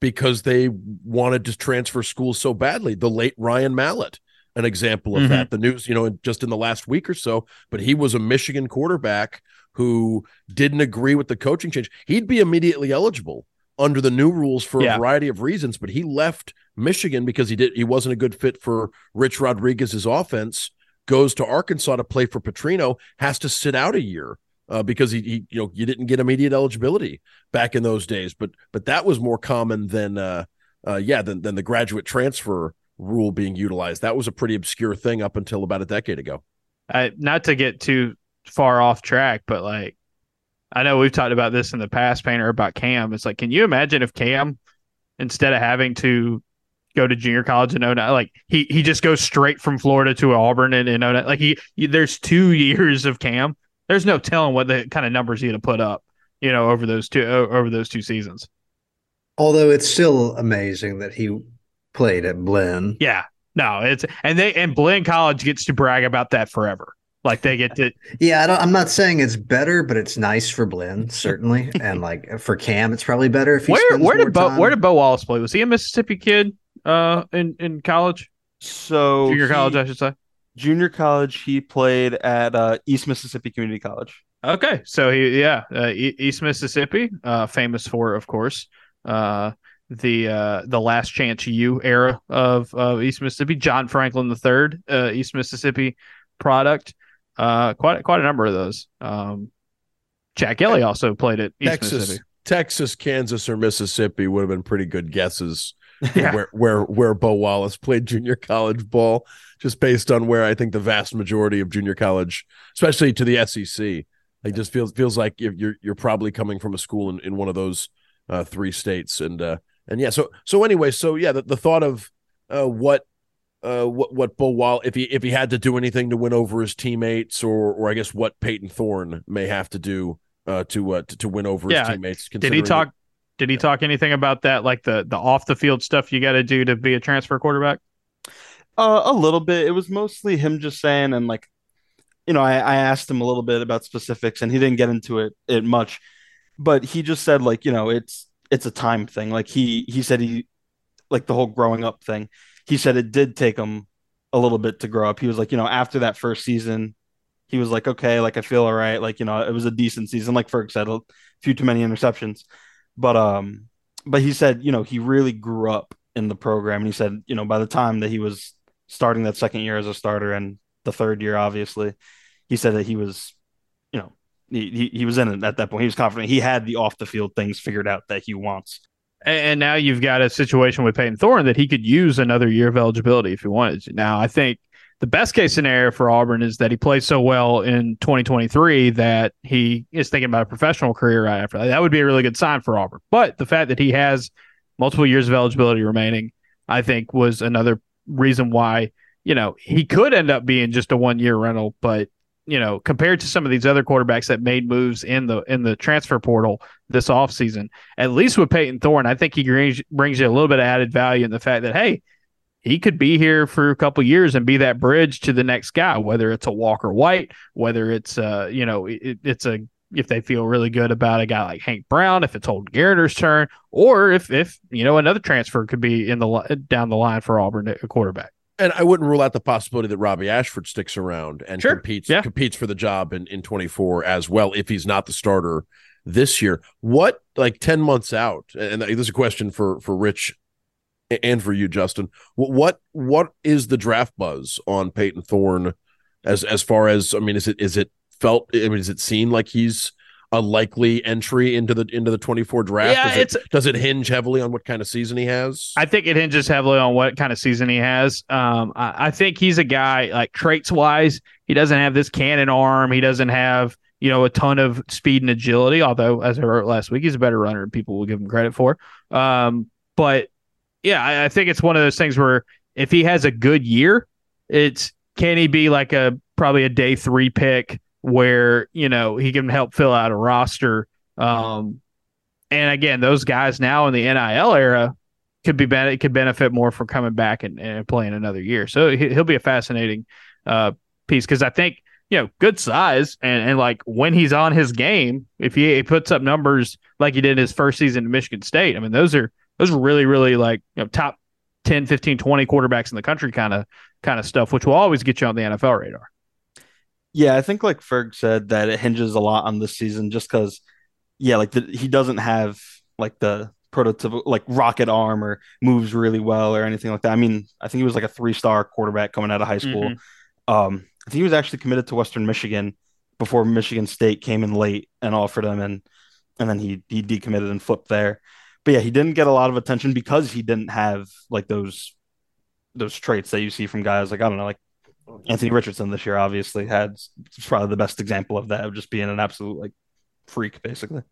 because they wanted to transfer schools so badly. The late Ryan Mallett an example of mm-hmm. that. The news, you know, just in the last week or so, but he was a Michigan quarterback who didn't agree with the coaching change. He'd be immediately eligible under the new rules for yeah. a variety of reasons, but he left Michigan because he did he wasn't a good fit for Rich Rodriguez's offense. Goes to Arkansas to play for Petrino, has to sit out a year uh, because he, he, you know, you didn't get immediate eligibility back in those days. But but that was more common than uh, uh yeah than than the graduate transfer rule being utilized. That was a pretty obscure thing up until about a decade ago. I, not to get too far off track, but like I know we've talked about this in the past, Painter, about Cam. It's like, can you imagine if Cam, instead of having to go to junior college in 09, like he he just goes straight from Florida to Auburn and in 09, like he, he there's two [LAUGHS] years of Cam. There's no telling what the kind of numbers he'd have put up, you know, over those two over those two seasons. Although it's still amazing that he played at Blinn. Yeah. No, it's and they and Blinn College gets to brag about that forever. Like they get to Yeah, I am not saying it's better, but it's nice for Blinn, certainly. [LAUGHS] and like for Cam, it's probably better if he Where where did Bo time. where did Bo Wallace play? Was he a Mississippi kid uh in, in college? So junior he, college, I should say. Junior college, he played at uh, East Mississippi Community College. Okay, so he yeah, uh, East Mississippi, uh, famous for, of course, uh, the uh, the last chance you era of, of East Mississippi. John Franklin III, uh, East Mississippi product. Uh, quite quite a number of those. Um, Jack Kelly also played at East Texas, Mississippi. Texas, Kansas, or Mississippi would have been pretty good guesses. [LAUGHS] Yeah. where where where Bo Wallace played junior college ball, just based on where I think the vast majority of junior college, especially to the SEC, it just feels feels like you're you're probably coming from a school in, in one of those uh, three states, and uh, and yeah, so so anyway, so yeah, the, the thought of uh, what uh, what what Bo Wall if he if he had to do anything to win over his teammates, or or I guess what Payton Thorne may have to do uh, to, uh, to to win over yeah. his teammates. Did he talk? did he talk anything about that, like the the off the field stuff you got to do to be a transfer quarterback? Uh, a little bit. It was mostly him just saying, and like, you know, I, I asked him a little bit about specifics, and he didn't get into it it much, but he just said like, you know, it's it's a time thing. Like he he said he like the whole growing up thing. He said it did take him a little bit to grow up. He was like, you know, after that first season, he was like, okay, like I feel all right. Like, you know, it was a decent season. Like Ferg said, a few too many interceptions. But um, but he said, you know, he really grew up in the program. And he said, you know, by the time that he was starting that second year as a starter and the third year, obviously, he said that he was, you know, he, he, was in it at that point. He was confident. He had the off the field things figured out that he wants. And now you've got a situation with Payton Thorne that he could use another year of eligibility if he wanted to. Now, I think the best case scenario for Auburn is that he plays so well in 2023 that he is thinking about a professional career right after that. That would be a really good sign for Auburn. But the fact that he has multiple years of eligibility remaining, I think, was another reason why you know he could end up being just a one year rental. But you know, compared to some of these other quarterbacks that made moves in the in the transfer portal this offseason, at least with Payton Thorne, I think he brings, brings you a little bit of added value in the fact that hey he could be here for a couple years and be that bridge to the next guy, whether it's a Walker White, whether it's uh, you know, it, it's a if they feel really good about a guy like Hank Brown, if it's Holden Geriner's turn, or if if you know another transfer could be in the down the line for Auburn, a quarterback. And I wouldn't rule out the possibility that Robbie Ashford sticks around and Sure. competes Yeah. competes for the job in, in 24 as well if he's not the starter this year. What like 10 months out, and this is a question for for Rich and for you, Justin. What what is the draft buzz on Payton Thorne as as far as I mean, is it is it felt I mean, is it seen like he's a likely entry into the into the 24 draft? Yeah, does it, it's- does it hinge heavily on what kind of season he has? I think it hinges heavily on what kind of season he has. Um, I, I think he's a guy like traits wise, he doesn't have this cannon arm. He doesn't have you know a ton of speed and agility. Although, as I wrote last week, he's a better runner than people will give him credit for. Um, but yeah, I, I think it's one of those things where if he has a good year, it's can he be like a probably a day three pick where you know he can help fill out a roster. Um, and again, those guys now in the NIL era could be ben- could benefit more from coming back and, and playing another year. So he, he'll be a fascinating uh, piece because I think you know good size and, and like when he's on his game, if he, he puts up numbers like he did in his first season at Michigan State, I mean those are those are really really like you know top 10, 15, 20 quarterbacks in the country kind of kind of stuff, which will always get you on the NFL radar. Yeah, I think like Ferg said that it hinges a lot on this season just because, yeah, like the, he doesn't have like the prototypical like rocket arm or moves really well or anything like that. I mean, I think he was like a three star quarterback coming out of high school. Um, I think he was actually committed to Western Michigan before Michigan State came in late and offered him, and and then he he decommitted and flipped there. But yeah, he didn't get a lot of attention because he didn't have like those those traits that you see from guys like I don't know like Anthony Richardson this year obviously had probably the best example of that of just being an absolute like freak basically.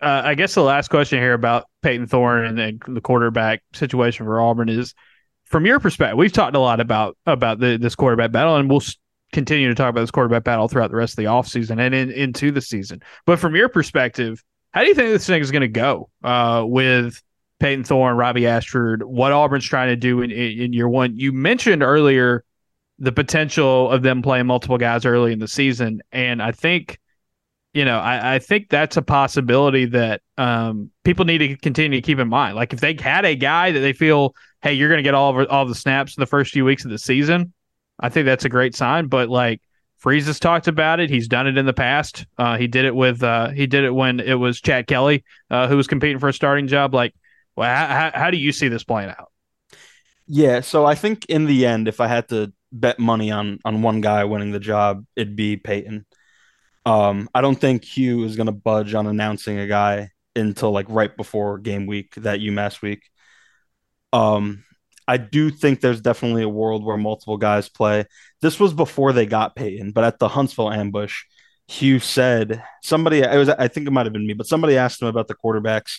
uh, I guess the last question here about Payton Thorne and, the quarterback situation for Auburn is, from your perspective, we've talked a lot about about the, this quarterback battle, and we'll continue to talk about this quarterback battle throughout the rest of the offseason and in, into the season. But from your perspective, how do you think this thing is going to go uh, with Payton Thorne, Robbie Ashford, what Auburn's trying to do in, in, in year one? You mentioned earlier the potential of them playing multiple guys early in the season, and I think you know, I, I think that's a possibility that um, people need to continue to keep in mind. Like if they had a guy that they feel, hey, you're going to get all of all the snaps in the first few weeks of the season, I think that's a great sign. But like Freeze has talked about it, he's done it in the past. Uh, he did it with uh, he did it when it was Chad Kelly uh, who was competing for a starting job. Like, well, how, how do you see this playing out? Yeah, so I think in the end, if I had to bet money on on one guy winning the job, it'd be Payton. Um, I don't think Hugh is going to budge on announcing a guy until like right before game week, that UMass week. Um, I do think there's definitely a world where multiple guys play. This was before they got Payton, but at the Huntsville ambush, Hugh said somebody it was I think it might have been me, but somebody asked him about the quarterbacks,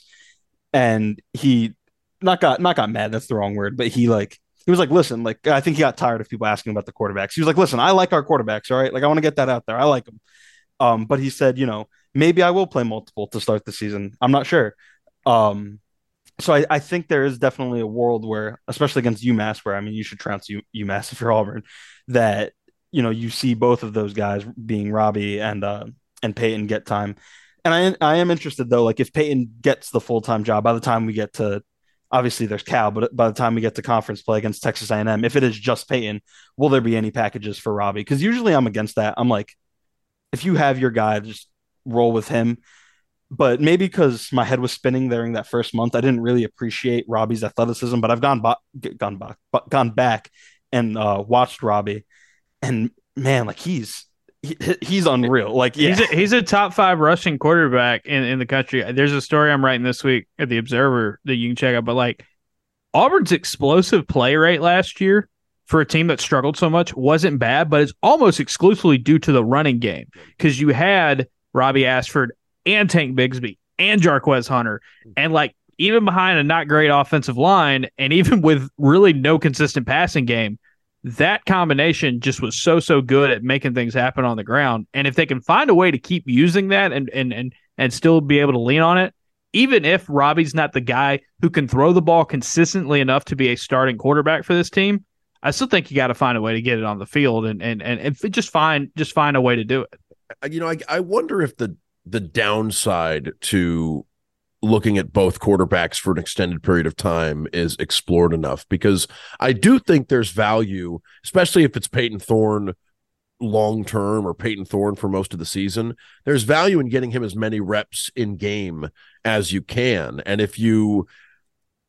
and he not got not got mad. That's the wrong word, but he like he was like, listen, like I think he got tired of people asking about the quarterbacks. He was like, listen, I like our quarterbacks, all right. Like I want to get that out there. I like them. Um, but he said, you know, maybe I will play multiple to start the season. I'm not sure. Um, so I, I think there is definitely a world where, especially against UMass, where I mean, you should trounce U, UMass [LAUGHS] if you're Auburn, that you know you see both of those guys being Robbie and uh, and Payton get time. And I I am interested though, like if Payton gets the full time job by the time we get to obviously there's Cal, but by the time we get to conference play against Texas A&M, if it is just Payton, will there be any packages for Robbie? Because usually I'm against that. I'm like, if you have your guy, just roll with him. But maybe because my head was spinning during that first month, I didn't really appreciate Robbie's athleticism. But I've gone back, gone back, gone back, and uh, watched Robbie, and man, like he's he, he's unreal. Like yeah. He's a, he's a top five rushing quarterback in, in the country. There's a story I'm writing this week at the Observer that you can check out. But like Auburn's explosive play rate last year for a team that struggled so much wasn't bad, but it's almost exclusively due to the running game because you had Robbie Ashford and Tank Bigsby and Jarquez Hunter and like even behind a not great offensive line and even with really no consistent passing game, that combination just was so so good at making things happen on the ground. And if they can find a way to keep using that and and and and still be able to lean on it, even if Robbie's not the guy who can throw the ball consistently enough to be a starting quarterback for this team, I still think you got to find a way to get it on the field and and and, and just find just find a way to do it. You know, I I wonder if the the downside to looking at both quarterbacks for an extended period of time is explored enough because I do think there's value, especially if it's Payton Thorne long term or Payton Thorne for most of the season. There's value in getting him as many reps in game as you can. And if you,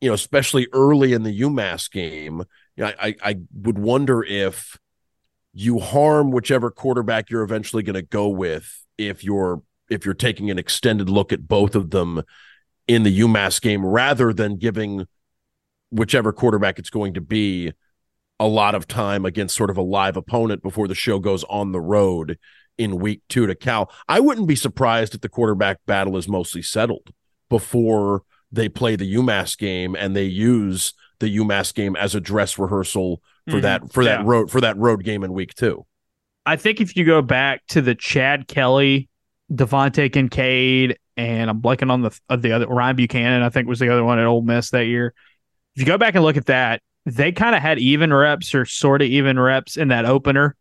you know, especially early in the UMass game, know, I, I would wonder if you harm whichever quarterback you're eventually going to go with if you're if you're taking an extended look at both of them in the UMass game rather than giving whichever quarterback it's going to be a lot of time against sort of a live opponent before the show goes on the road in week two to Cal. I wouldn't be surprised if the quarterback battle is mostly settled before they play the UMass game and they use the UMass game as a dress rehearsal for mm-hmm. that for yeah. that road for that road game in week two. I think if you go back to the Chad Kelly, DeVante Kincade, and I'm blanking on the of the other Ryan Buchanan, I think was the other one at Ole Miss that year. If you go back and look at that, they kind of had even reps or sort of even reps in that opener.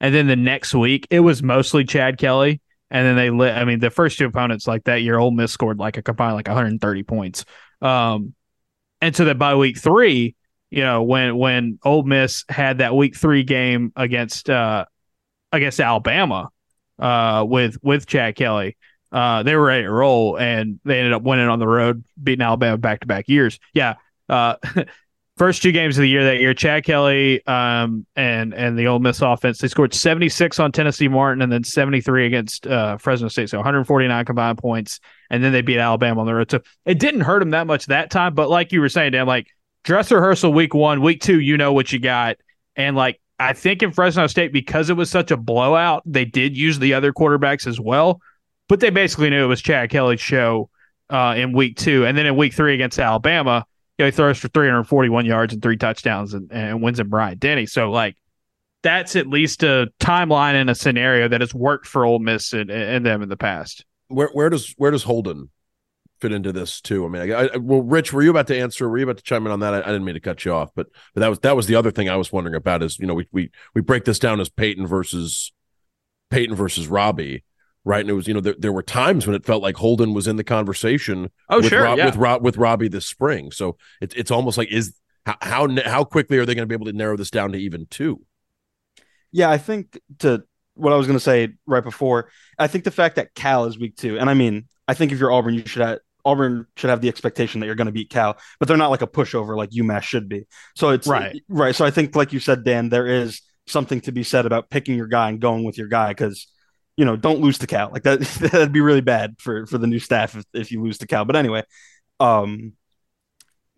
And then the next week, it was mostly Chad Kelly. And then they lit. I mean, the first two opponents like that year, Ole Miss scored like a combined like 130 points. Um, and so that by week three, you know, when when Ole Miss had that week three game against uh against Alabama, uh, with with Chad Kelly, uh, they were ready to roll, and they ended up winning on the road, beating Alabama back to back years. Yeah, uh, [LAUGHS] first two games of the year that year, Chad Kelly um, and and the Ole Miss offense, they scored 76 on Tennessee Martin and then 73 against uh, Fresno State, so 149 combined points, and then they beat Alabama on the road. So it didn't hurt them that much that time, but like you were saying, Dan, like dress rehearsal week one, week two, you know what you got, and like I think in Fresno State because it was such a blowout, they did use the other quarterbacks as well, but they basically knew it was Chad Kelly's show uh, in week two, and then in week three against Alabama you know, he throws for 341 yards and three touchdowns and, and wins in Bryant Denny. So like that's at least a timeline and a scenario that has worked for Ole Miss and, and them in the past. Where where does where does Holden fit into this too? I mean, I, I, well, Rich, were you about to answer? Were you about to chime in on that? I, I, didn't mean to cut you off, but but that was that was the other thing I was wondering about. Is you know we we we break this down as Payton versus Payton versus Robbie right? And it was, you know, there, there were times when it felt like Holden was in the conversation. Oh, with sure, Rob, yeah. with Rob, with Robbie this spring. So it's it's almost like is how how how quickly are they going to be able to narrow this down to even two? Yeah, I think to what I was going to say right before, I think the fact that Cal is week two, and I mean, I think if you're Auburn, you should have Auburn should have the expectation that you're going to beat Cal, but they're not like a pushover like UMass should be. So it's right, right. So I think, like you said, Dan, there is something to be said about picking your guy and going with your guy because you know, don't lose to Cal. Like that [LAUGHS] that'd be really bad for for the new staff if, if you lose to Cal. But anyway, um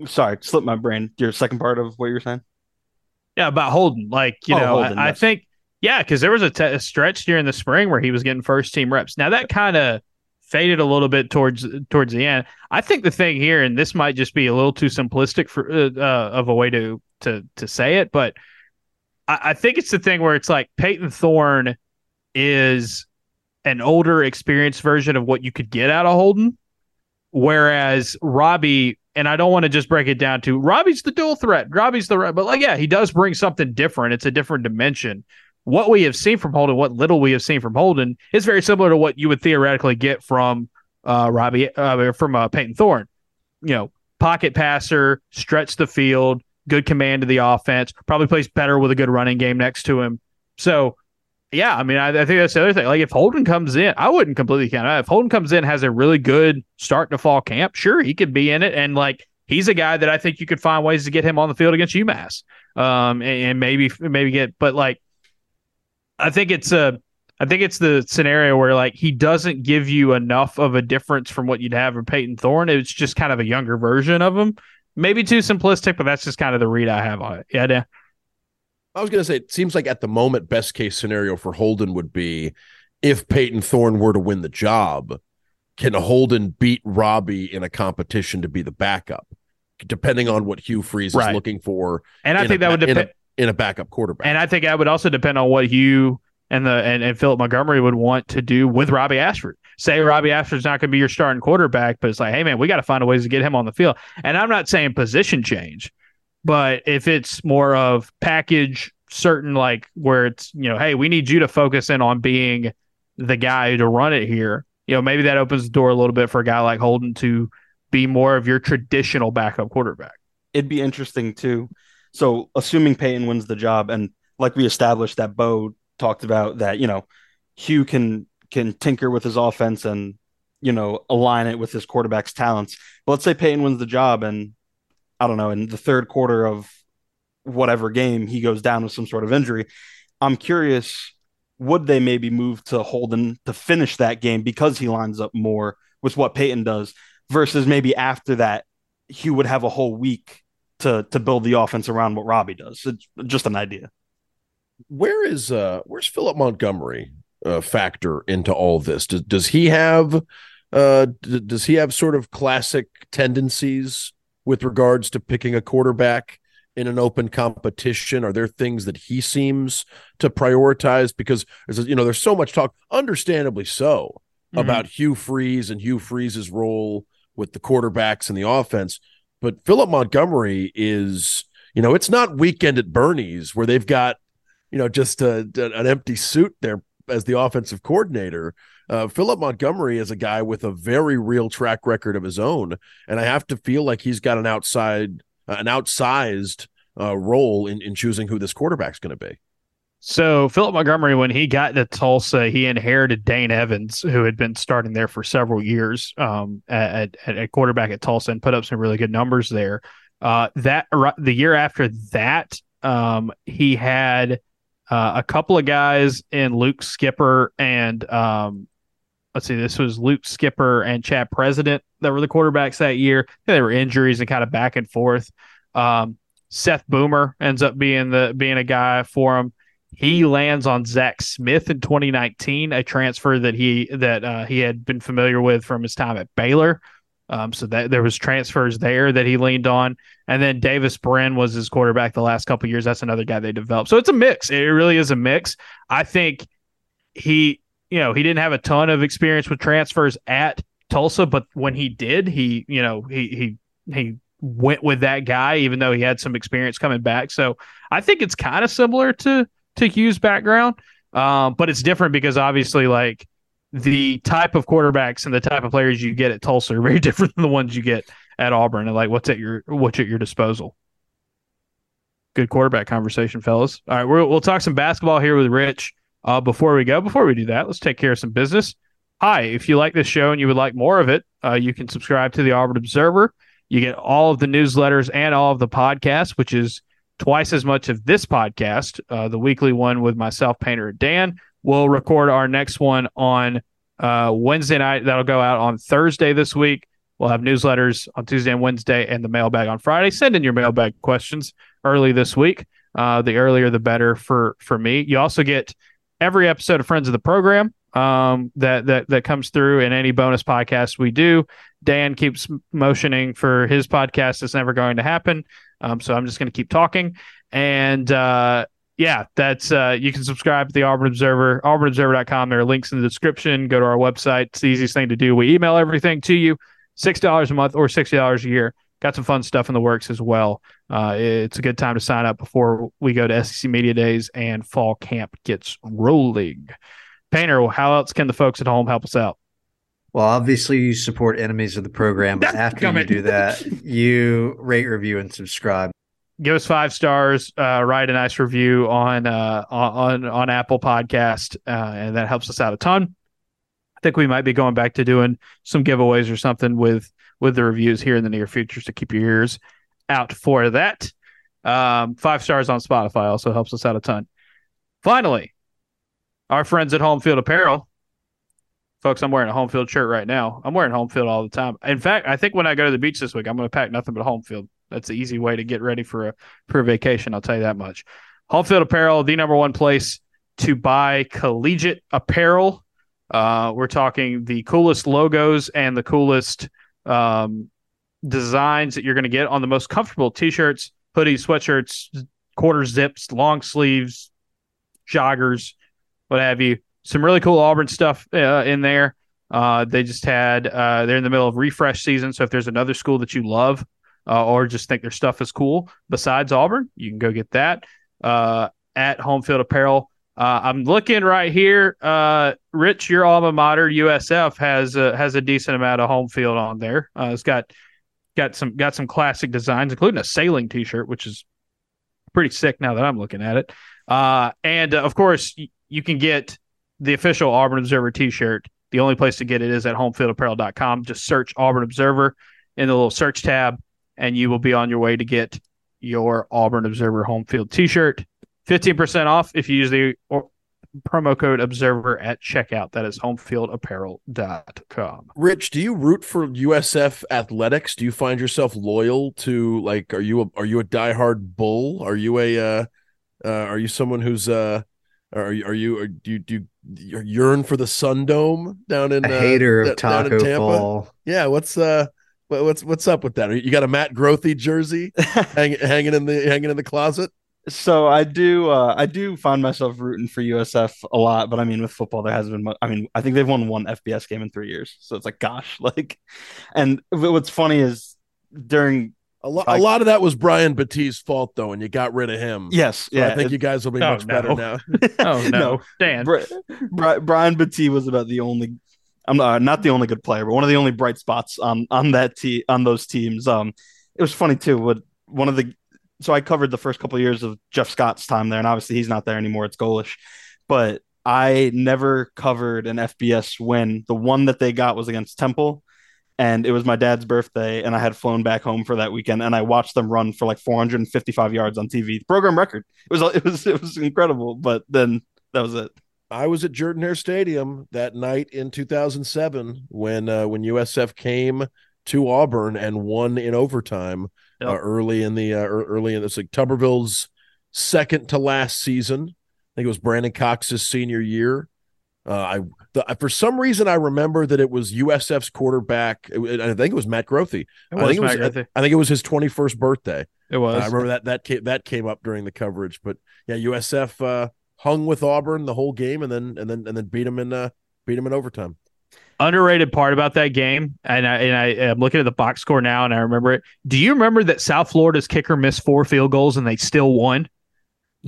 sorry, slipped my brain. Your second part of what you're saying? Yeah, about Holden. Like, you oh, know, Holden, I, yes. I, think yeah, because there was a, t- a stretch during the spring where he was getting first team reps. Now that kind of faded a little bit towards towards the end. I think the thing here, and this might just be a little too simplistic for uh, uh, of a way to to to say it, but I, I think it's the thing where it's like Payton Thorne is an older, experienced version of what you could get out of Holden. Whereas Robbie, and I don't want to just break it down to Robbie's the dual threat. Robbie's the but like yeah, he does bring something different. It's a different dimension. What we have seen from Holden, what little we have seen from Holden, is very similar to what you would theoretically get from uh, Robbie uh, from uh, Payton Thorne. You know, pocket passer, stretch the field, good command of the offense, probably plays better with a good running game next to him. So yeah, I mean, I, I, think that's the other thing. Like, if Holden comes in, I wouldn't completely count out. If Holden comes in, has a really good start to fall camp, sure, he could be in it. And like, he's a guy that I think you could find ways to get him on the field against UMass, um, and, and maybe maybe get. But like, I think it's a, I think it's the scenario where like he doesn't give you enough of a difference from what you'd have in Payton Thorne. It's just kind of a younger version of him. Maybe too simplistic, but that's just kind of the read I have on it. Yeah. I was going to say, it seems like at the moment, best case scenario for Holden would be if Payton Thorne were to win the job, can Holden beat Robbie in a competition to be the backup, depending on what Hugh Freeze Right. is looking for And I think a that would ba- in depend. in a backup quarterback? And I think that would also depend on what Hugh and the and, and Philip Montgomery would want to do with Robbie Ashford. Say Robbie Ashford's not going to be your starting quarterback, but it's like, hey man, we got to find a ways to get him on the field. And I'm not saying position change, but if it's more of package certain, like where it's you know, hey, we need you to focus in on being the guy to run it here. You know, maybe that opens the door a little bit for a guy like Holden to be more of your traditional backup quarterback. it'd be interesting too. So, assuming Payton wins the job, and like we established that Bo talked about that, you know, Hugh can can tinker with his offense and you know align it with his quarterback's talents. But let's say Payton wins the job, and I don't know, in the third quarter of whatever game he goes down with some sort of injury. I'm curious, would they maybe move to Holden to finish that game because he lines up more with what Payton does, versus maybe after that he would have a whole week to to build the offense around what Robbie does. It's just an idea. where is uh where's Philip Montgomery uh, factor into all this? Does does he have uh d- does he have sort of classic tendencies with regards to picking a quarterback in an open competition? Are there things that he seems to prioritize? Because there's you know there's so much talk, understandably so, Mhm. about Hugh Freeze and Hugh Freeze's role with the quarterbacks and the offense. But Philip Montgomery is, you know, it's not weekend at Bernie's where they've got, you know, just a, an empty suit there as the offensive coordinator. Uh, Philip Montgomery is a guy with a very real track record of his own, and I have to feel like he's got an outside, uh, an outsized uh, role in in choosing who this quarterback's going to be. So Philip Montgomery, when he got to Tulsa, he inherited Dane Evans, who had been starting there for several years um, at, at, at quarterback at Tulsa, and put up some really good numbers there. Uh, that the year after that, um, he had uh, a couple of guys in Luke Skipper and um, let's see, this was Luke Skipper and Chad President that were the quarterbacks that year. There were injuries and kind of back and forth. Um, Seth Boomer ends up being the being a guy for him. He lands on Zach Smith in 2019, a transfer that he that uh, he had been familiar with from his time at Baylor. Um, so that there was transfers there that he leaned on, and then Davis Brin was his quarterback the last couple years. That's another guy they developed. So it's a mix. It really is a mix. I think he, you know, he didn't have a ton of experience with transfers at Tulsa, but when he did, he, you know, he he he went with that guy, even though he had some experience coming back. So I think it's kind of similar to to Hugh's background, um, but it's different because obviously, like the type of quarterbacks and the type of players you get at Tulsa are very [LAUGHS] different than the ones you get at Auburn. And like, what's at your what's at your disposal? Good quarterback conversation, fellas. All right, we'll talk some basketball here with Rich. Uh, before we go, before we do that, let's take care of some business. Hi, if you like this show and you would like more of it, uh, you can subscribe to the Auburn Observer. You get all of the newsletters and all of the podcasts, which is twice as much of this podcast, uh, the weekly one with myself, Painter, and Dan. We'll record our next one on uh, Wednesday night. That'll go out on Thursday this week. We'll have newsletters on Tuesday and Wednesday, and the mailbag on Friday. Send in your mailbag questions early this week. Uh, the earlier, the better for for me. You also get every episode of Friends of the Program um, that that that comes through, and any bonus podcast we do. Dan keeps motioning for his podcast. It's never going to happen. Um, so I'm just going to keep talking. And uh, yeah, that's uh, you can subscribe to the Auburn Observer, auburnobserver.com. There are links in the description. Go to our website. It's the easiest thing to do. We email everything to you. Six dollars a month or sixty dollars a year. Got some fun stuff in the works as well. Uh, it's a good time to sign up before we go to SEC Media Days and fall camp gets rolling. Painter, how else can the folks at home help us out? Well, obviously, you support enemies of the program, [LAUGHS] but after you do that, [LAUGHS] you rate, review, and subscribe. Give us five stars uh, write a nice review on uh, on on apple podcast uh, and that helps us out a ton. I think we might be going back to doing some giveaways or something with with the reviews here in the near future so keep your ears out for that. Um, five stars on spotify also helps us out a ton. Finally our friends at home field apparel. Folks i'm wearing a home field shirt right now. I'm wearing home field all the time. In fact i think when i go to the beach this week i'm going to pack nothing but home field that's the easy way to get ready for a for a vacation. I'll tell you that much. Home Field Apparel, the number one place to buy collegiate apparel. Uh, we're talking the coolest logos and the coolest um, designs that you're going to get on the most comfortable t-shirts, hoodies, sweatshirts, quarter zips, long sleeves, joggers, what have you. Some really cool Auburn stuff uh, in there. Uh, they just had uh, they're in the middle of refresh season, so if there's another school that you love uh, or just think their stuff is cool besides Auburn, you can go get that uh, at Home Field Apparel. Uh, I'm looking right here. Uh, Rich, your alma mater, USF, has a, has a decent amount of home field on there. Uh, it's got got some got some classic designs, including a sailing T-shirt, which is pretty sick now that I'm looking at it. Uh, and uh, of course, y- you can get the official Auburn Observer T-shirt. The only place to get it is at homefieldapparel.com. Just search Auburn Observer in the little search tab, and you will be on your way to get your Auburn Observer home field T-shirt. 15% off if you use the or, promo code observer at checkout. That is homefieldapparel.com. Rich, do you root for USF athletics? Do you find yourself loyal to like are you a are you a diehard bull? Are you a uh, uh are you someone who's uh are you are you are, do you do you yearn for the Sun Dome down in A uh, hater d- of down Taco Tampa? Fall. Yeah, what's uh what- what's what's up with that? You got a Matt Grothe jersey [LAUGHS] hanging hanging in the hanging in the closet? So I do uh I do find myself rooting for USF a lot, but I mean with football there hasn't been much I mean I think they've won one FBS game in 3 years. So it's like gosh, [LAUGHS] like and what's funny is during A lot, I- a lot of that was Brian Battie's fault, though, and you got rid of him. yes, So yeah, I think it- you guys will be Oh, much better now. [LAUGHS] Oh, no. No. Dan. Bri- Bri- Brian Battie was about the only I'm not, not the only good player, but one of the only bright spots on on that te- on those teams. Um, it was funny too. What one of the so I covered the first couple of years of Jeff Scott's time there, and obviously he's not there anymore. It's Golesh, but I never covered an FBS win. The one that they got was against Temple, and it was my dad's birthday, and I had flown back home for that weekend, and I watched them run for like 455 yards on TV, program record. It was it was it was incredible, but then that was it. I was at Jordan Hare Stadium that night in 2007 when uh, when USF came to Auburn and won in overtime Yep. uh, early in the uh, early in this like Tuberville's second to last season. I think it was Brandon Cox's senior year. Uh, I the, for some reason I remember that it was USF's quarterback. It, I think it was Matt Grothe. It I was think it was. Grothe. I think it was his 21st birthday. It was. I remember that that came, that came up during the coverage. But yeah, USF uh, hung with Auburn the whole game, and then and then and then beat them in uh, beat them in overtime. underrated part about that game, and I and I am looking at the box score now, and I remember it. Do you remember that South Florida's kicker missed four field goals and they still won?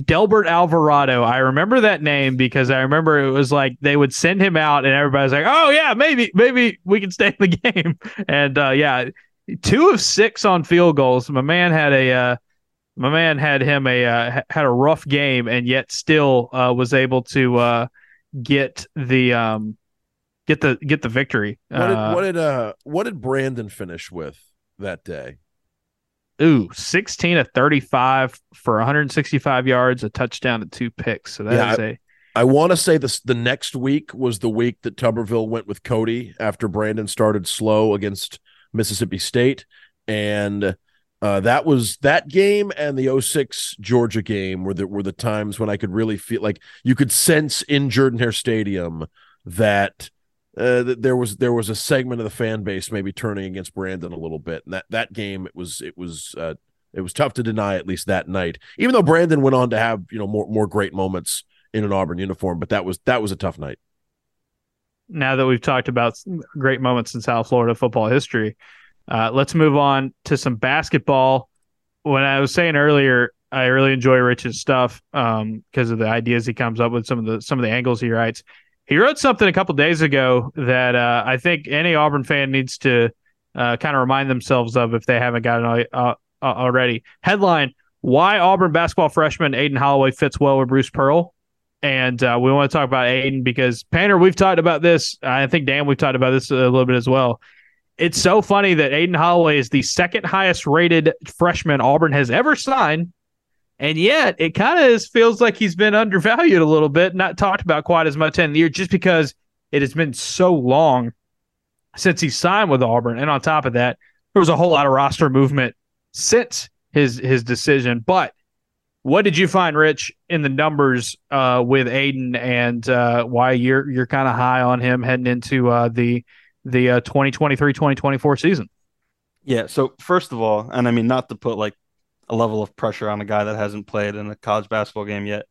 Delbert Alvarado. I remember that name because I remember it was like they would send him out, and everybody's like, "Oh yeah, maybe maybe we can stay in the [LAUGHS] game." And uh, yeah, two of six on field goals. My man had a uh, my man had him a uh, had a rough game, and yet still uh, was able to uh, get the um, get the get the victory. What did Uh, what did uh what did Brandon finish with that day? Ooh, 16 of 35 for 165 yards, a touchdown, and two picks. So that is Yeah, a I want to say this the next week was the week that Tuberville went with Kodi after Brandon started slow against Mississippi State. And uh, that was that game and the 06 Georgia game were the were the times when I could really feel like you could sense in Jordan Hare Stadium that uh, that there was there was a segment of the fan base maybe turning against Brandon a little bit. And that that game it was it was uh, it was tough to deny at least that night. Even though Brandon went on to have, you know, more more great moments in an Auburn uniform, but that was that was a tough night. now that we've talked about great moments in South Florida football history, uh, let's move on to some basketball. When I was saying earlier, I really enjoy Rich's stuff um, because of the ideas he comes up with, some of the some of the angles he writes. He wrote something a couple days ago that uh, I think any Auburn fan needs to uh, kind of remind themselves of if they haven't gotten it uh, already. Headline: Why Auburn basketball freshman Aden Holloway fits well with Bruce Pearl. And uh, we want to talk about Aden because Painter, we've talked about this. I think Dan, we've talked about this a little bit as well. It's so funny that Aden Holloway is the second highest rated freshman Auburn has ever signed. And yet it kind of feels like he's been undervalued a little bit, not talked about quite as much in the year, just because it has been so long since he signed with Auburn. And on top of that, there was a whole lot of roster movement since his his decision. But What did you find, Rich, in the numbers uh, with Aden and uh, why you're you're kind of high on him heading into uh, the the 2023-2024 uh, season? Yeah. So first of all, and I mean not to put like a level of pressure on a guy that hasn't played in a college basketball game yet.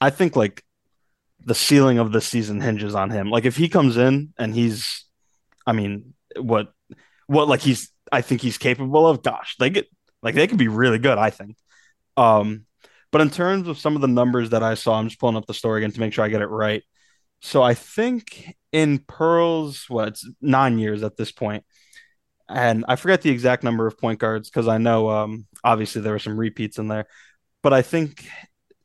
I think like the ceiling of the season hinges on him. Like if he comes in and he's, I mean, what, what like he's, I think he's capable of. Gosh, they get like they could be really good. I think. Um, but in terms of some of the numbers that I saw, I'm just pulling up the story again to make sure I get it right. So I think in Pearl's, what it's nine years at this point, and I forget the exact number of point guards because I know um, obviously there were some repeats in there, but I think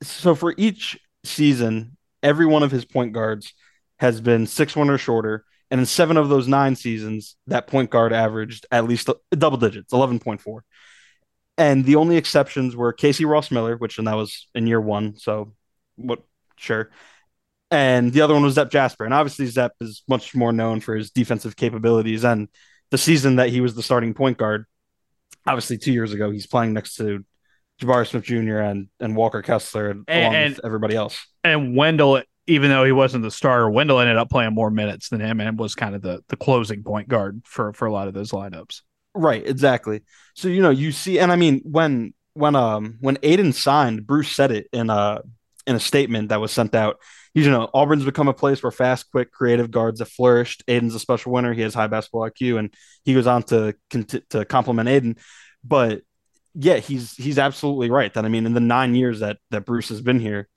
so for each season, every one of his point guards has been six one or shorter, and in seven of those nine seasons, that point guard averaged at least double digits, eleven point four. And the only exceptions were Casey Ross Miller, which and that was in year one, so what sure. And the other one was Zep Jasper, and obviously Zep is much more known for his defensive capabilities and the season that he was the starting point guard, obviously two years ago, he's playing next to Jabari Smith Jr. and and Walker Kessler and, along and, with everybody else. And Wendell, even though he wasn't the starter, Wendell ended up playing more minutes than him and was kind of the the closing point guard for for a lot of those lineups. Right, exactly. So you know, you see, and I mean, when when um when Aden signed, Bruce said it in a in a statement that was sent out you know, Auburn's become a place where fast, quick, creative guards have flourished. Aden's a special winner. He has high basketball IQ, and he goes on to to compliment Aden. But yeah, he's he's absolutely right. That I mean, in the nine years that that Bruce has been here,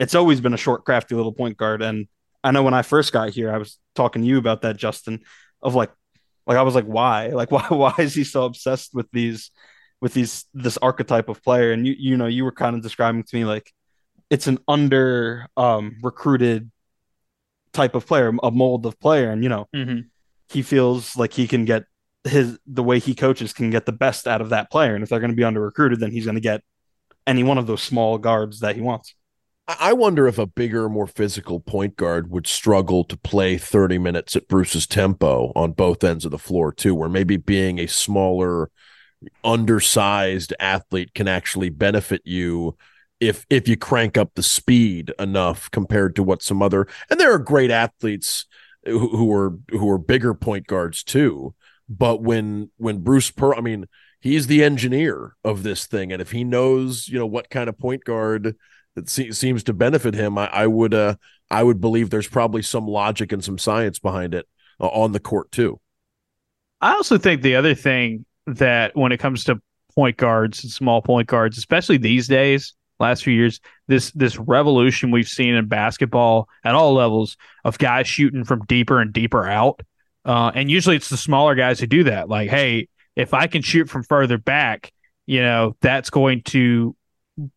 it's always been a short, crafty little point guard. And I know when I first got here, I was talking to you about that, Justin, of like, like I was like, why, like [LAUGHS] why, why is he so obsessed with these, with these this archetype of player? And you you know, you were kind of describing to me like it's an under um, recruited type of player, a mold of player, and you know mm-hmm. he feels like he can get his the way he coaches can get the best out of that player, and if they're going to be under recruited, then he's going to get any one of those small guards that he wants. I wonder if a bigger, more physical point guard would struggle to play 30 minutes at Bruce's tempo on both ends of the floor, too, where maybe being a smaller, undersized athlete can actually benefit you if if you crank up the speed enough compared to what some other and there are great athletes who, who are who are bigger point guards too but when when Bruce Pearl I mean he's the engineer of this thing. And if he knows you know what kind of point guard that se- seems to benefit him I, I would uh I would believe there's probably some logic and some science behind it uh, on the court too. I also think the other thing that when it comes to point guards and small point guards especially these days last few years this this revolution we've seen in basketball at all levels of guys shooting from deeper and deeper out uh, and usually it's the smaller guys who do that like hey if i can shoot from further back you know that's going to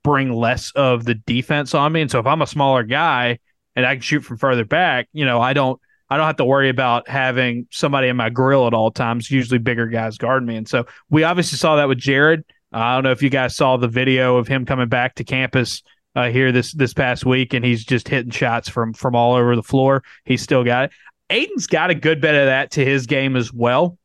bring less of the defense on me and so if i'm a smaller guy and i can shoot from further back you know i don't I don't have to worry about having somebody in my grill at all times. Usually bigger guys guard me. And so we obviously saw that with Jared. I don't know if you guys saw the video of him coming back to campus uh, here this this past week, and he's just hitting shots from from all over the floor. He's still got it. Aden's got a good bit of that to his game as well.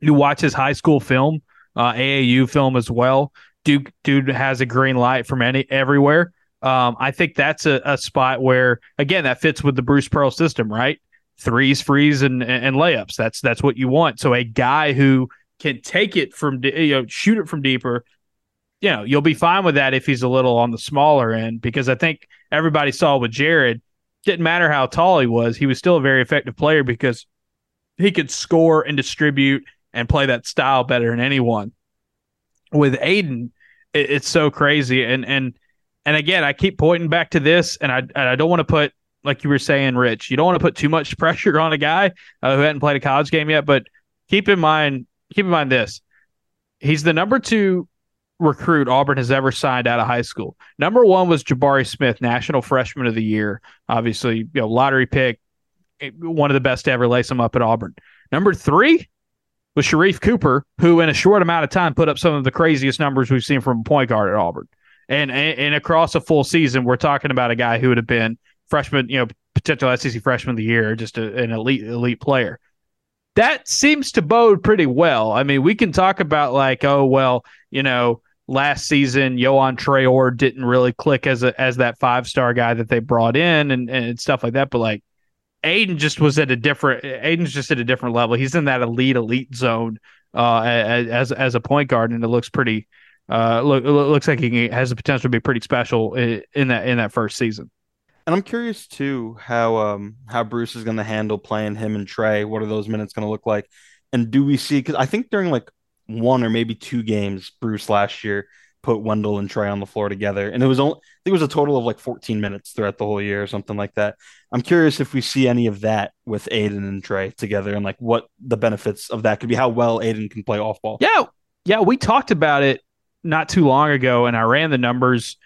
You watch his high school film, uh, AAU film as well. Dude, dude has a green light from any everywhere. Um, I think that's a, a spot where again that fits with the Bruce Pearl system, right? Threes, frees, and and layups. That's that's what you want. So a guy who can take it from you know shoot it from deeper you know you'll be fine with that if he's a little on the smaller end because i think everybody saw with jared didn't matter how tall he was he was still a very effective player because he could score and distribute and play that style better than anyone. With Aden, it, it's so crazy. And and and again i keep pointing back to this and i and i don't want to put like you were saying rich you don't want to put too much [LAUGHS] pressure on a guy uh, who hadn't played a college game yet but keep in mind keep in mind this. He's the number two recruit Auburn has ever signed out of high school. Number one was Jabari Smith, National Freshman of the Year. Obviously, you know, lottery pick, one of the best to ever lace him up at Auburn. Number three was Sharife Cooper, who in a short amount of time put up some of the craziest numbers we've seen from a point guard at Auburn. And, and, and across a full season, we're talking about a guy who would have been freshman, you know, potential SEC freshman of the year, just a, an elite elite player that seems to bode pretty well. I mean, we can talk about like, oh well, you know, last season, Yohan Traore didn't really click as a as that five star guy that they brought in and, and stuff like that. But like Aden just was at a different Aden's just at a different level. He's in that elite elite zone uh, as as a point guard, and it looks pretty. Uh, look, looks like he has the potential to be pretty special in that in that first season. And I'm curious too how um how Bruce is going to handle playing him and Trey. What are those minutes going to look like? And do we see? Because I think during like one or maybe two games, Bruce last year put Wendell and Trey on the floor together, and it was only I think it was a total of like 14 minutes throughout the whole year or something like that. I'm curious if we see any of that with Aden and Trey together, and like what the benefits of that could be. How well Aden can play off ball. Yeah, yeah, we talked about it not too long ago, and I ran the numbers.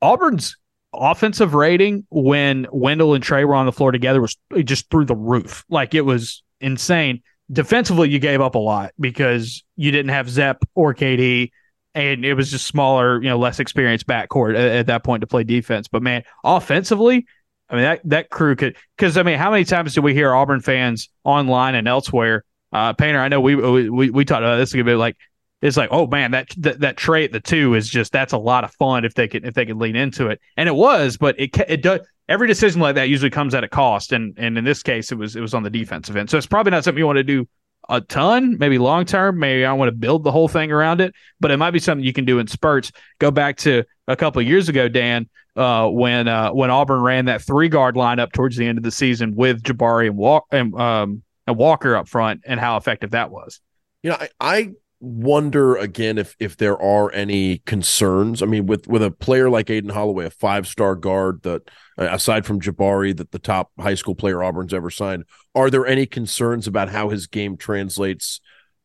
Auburn's offensive rating when Wendell and Tre were on the floor together was just through the roof. Like it was insane. Defensively, you gave up a lot because you didn't have Zep or KD, and it was just smaller, you know, less experienced backcourt at, at that point to play defense. But man, offensively, I mean that that crew could because I mean, how many times do we hear Auburn fans online and elsewhere? Uh, Painter, I know we we we talked about this a bit. Like it's like, oh man, that that, that tray at the two is just that's a lot of fun if they could if they could lean into it, and it was, but it it does every decision like that usually comes at a cost, and and in this case, it was it was on the defensive end, so it's probably not something you want to do a ton, maybe long term. Maybe I want to build the whole thing around it, but it might be something you can do in spurts. Go back to a couple years ago, Dan, uh, when uh, when Auburn ran that three guard lineup towards the end of the season with Jabari and, Walk- and, um, and Walker up front, and how effective that was. You know, I, I wonder again if if there are any concerns. I mean, with with a player like Aden Holloway, a five star guard that aside from Jabari, that the top high school player Auburn's ever signed, are there any concerns about how his game translates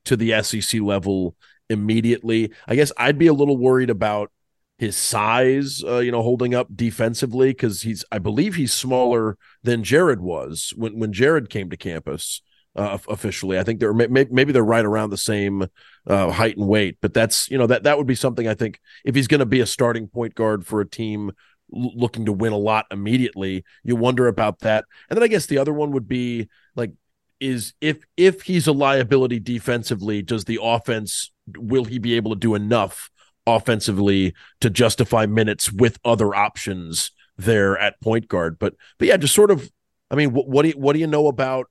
to the SEC level immediately? I guess I'd be a little worried about his size, uh, you know, holding up defensively because he's, I believe, he's smaller than Jared was when when Jared came to campus uh, officially. I think they're maybe they're right around the same uh, height and weight, but that's you know that that would be something I think if he's going to be a starting point guard for a team looking to win a lot immediately, you wonder about that. And then I guess the other one would be like is if if he's a liability defensively, does the offense will he be able to do enough offensively to justify minutes with other options there at point guard? But but yeah, just sort of I mean, what, what do you what do you know about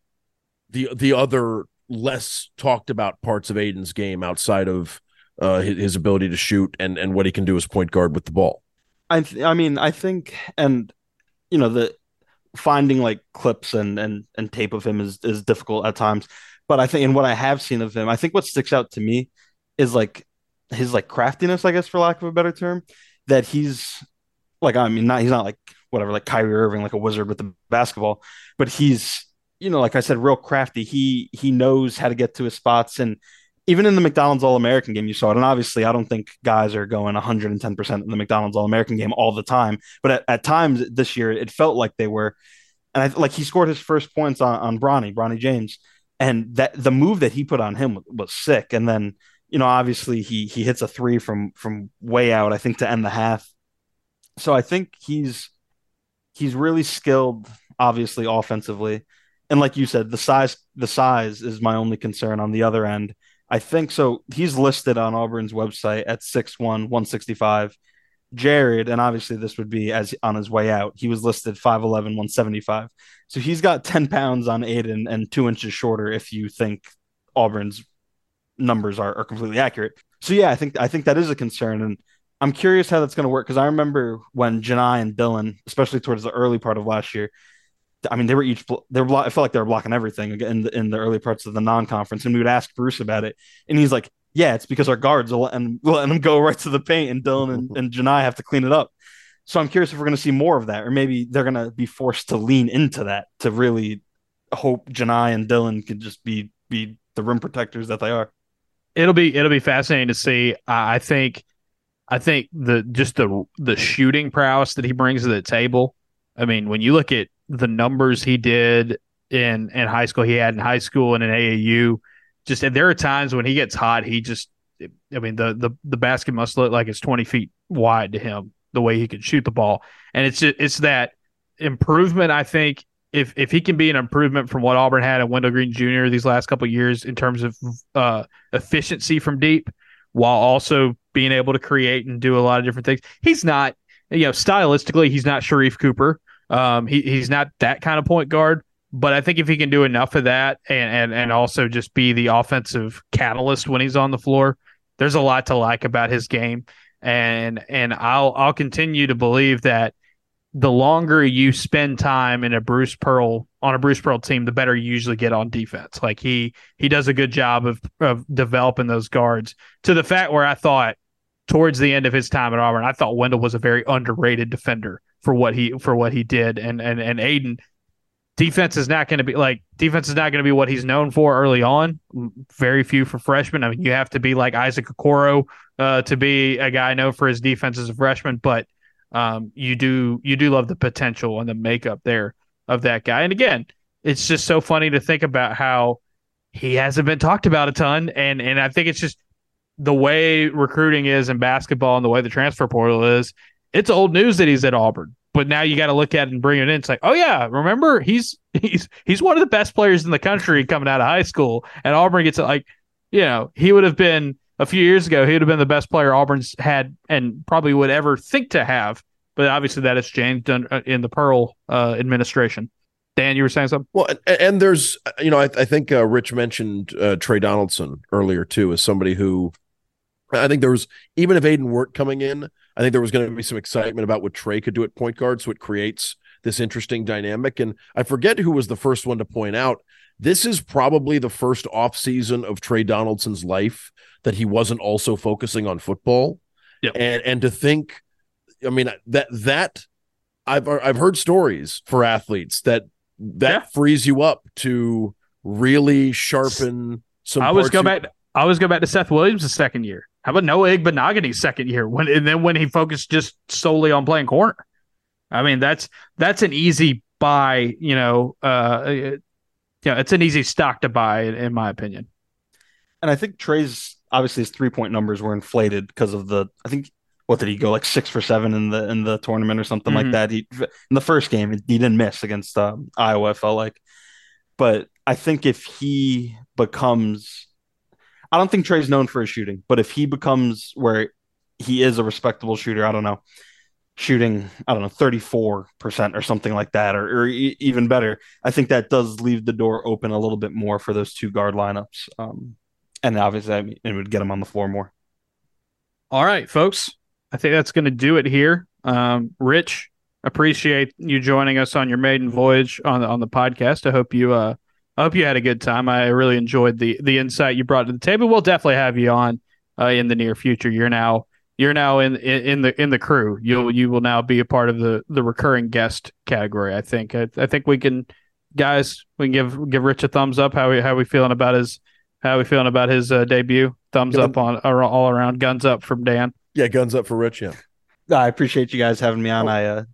the the other less talked about parts of Aden's game outside of uh, his, his, ability to shoot and and what he can do as point guard with the ball. I th- I mean I think and you know the finding like clips and and and tape of him is is difficult at times, but I think in what I have seen of him, I think what sticks out to me is like his like craftiness, I guess for lack of a better term, that he's like I mean not he's not like whatever like Kyrie Irving like a wizard with the basketball, but he's you know, like I said, real crafty. He he knows how to get to his spots, and even in the McDonald's All American game, you saw it. And obviously, I don't think guys are going 110 percent in the McDonald's All American game all the time, but at, at, times this year, it felt like they were. And I like he scored his first points on on Bronny, Bronny James, and that the move that he put on him was, was sick. And then you know, obviously, he he hits a three from from way out, I think, to end the half. So I think he's he's really skilled, obviously, offensively and like you said, the size the size is my only concern on the other end. I think so. He's listed on Auburn's website at 6'1, 165. Jared, and obviously this would be as on his way out, he was listed 5'11, 175. So he's got 10 pounds on Aden and two inches shorter if you think Auburn's numbers are, are completely accurate. So yeah, I think I think that is a concern. And I'm curious how that's going to work because I remember when Johni and Dylan, especially towards the early part of last year, I mean, they were each they were. I felt like they were blocking everything in the, in the early parts of the non-conference, and we would ask Bruce about it, and he's like, "Yeah, it's because our guards will let, and [LAUGHS] letting them go right to the paint, and Dylan and, and Johni have to clean it up." So I'm curious if we're going to see more of that, or maybe they're going to be forced to lean into that to really hope Johni and Dylan could just be be the rim protectors that they are. It'll be it'll be fascinating to see. Uh, I think I think the just the the shooting prowess that he brings to the table. I mean, when you look at the numbers he did in in high school, he had in high school and in AAU. Just and there are times when he gets hot, he just I mean the the the basket must look like it's twenty feet wide to him the way he can shoot the ball, and it's it's that improvement. I think if if he can be an improvement from what Auburn had at Wendell Green Jr. these last couple years in terms of uh, efficiency from deep, while also being able to create and do a lot of different things. He's not, you know, stylistically, he's not Sharife Cooper. Um, he, he's not that kind of point guard, but I think if he can do enough of that and, and and also just be the offensive catalyst when he's on the floor, there's a lot to like about his game. And and I'll I'll continue to believe that the longer you spend time in a Bruce Pearl on a Bruce Pearl team, the better you usually get on defense. Like he he does a good job of of developing those guards to the fact where I thought towards the end of his time at Auburn, I thought Wendell was a very underrated defender for what he for what he did. And and and Aden defense is not going to be like defense is not going to be what he's known for early on. Very few for freshmen. I mean, you have to be like Isaac Okoro uh, to be a guy known for his defense as a freshman, but um, you do you do love the potential and the makeup there of that guy. And again, it's just so funny to think about how he hasn't been talked about a ton, and and I think it's just the way recruiting is in basketball and the way the transfer portal is. It's old news that he's at Auburn, but now you got to look at it and bring it in. It's like, oh yeah, remember he's [LAUGHS] he's he's one of the best players in the country coming out of high school, and Auburn gets it like, you know, he would have been a few years ago, he would have been the best player Auburn's had and probably would ever think to have. But obviously, that has changed uh, in the Pearl uh, administration. Dan, you were saying something? Well, and, there's, you know, I, I think uh, Rich mentioned uh, Tre Donaldson earlier too, as somebody who I think there was, even if Aden weren't coming in, I think there was going to be some excitement about what Tre could do at point guard. So it creates this interesting dynamic. And I forget who was the first one to point out this is probably the first offseason of Tre Donaldson's life that he wasn't also focusing on football. Yep. And and to think, I mean that that I've I've heard stories for athletes that that Yeah. frees you up to really sharpen some. I was go back. I was go back to Seth Williams' the second year. How about Noah Igbinoghene's second year? When and then when he focused just solely on playing corner. I mean, that's that's an easy buy. You know, uh, it- yeah, it's an easy stock to buy, in, in my opinion. And I think Tre's obviously his three point numbers were inflated because of the I think what did he go like six for seven in the in the tournament or something Mhm. like that. He in the first game he didn't miss against um, Iowa. I felt like, but I think if he becomes, I don't think Tre's known for his shooting, but if he becomes where he is a respectable shooter, I don't know, shooting I don't know thirty four percent or something like that, or, or e- even better, I think that does leave the door open a little bit more for those two guard lineups. Um, and obviously, I mean, it would get him on the floor more. All right, folks. I think that's going to do it here. Um, Rich, appreciate you joining us on your maiden voyage on the, on the podcast. I hope you uh, I hope you had a good time. I really enjoyed the the insight you brought to the table. We'll definitely have you on uh, in the near future. You're now you're now in, in in the in the crew. You'll you will now be a part of the the recurring guest category. I think. I, I think we can, guys. We can give give Rich a thumbs up. How we how we feeling about his how we feeling about his uh, debut? Thumbs Gun- up on all around. Guns up from Dan. Yeah, guns up for Rich. Yeah. I appreciate you guys having me on. Oh. I uh,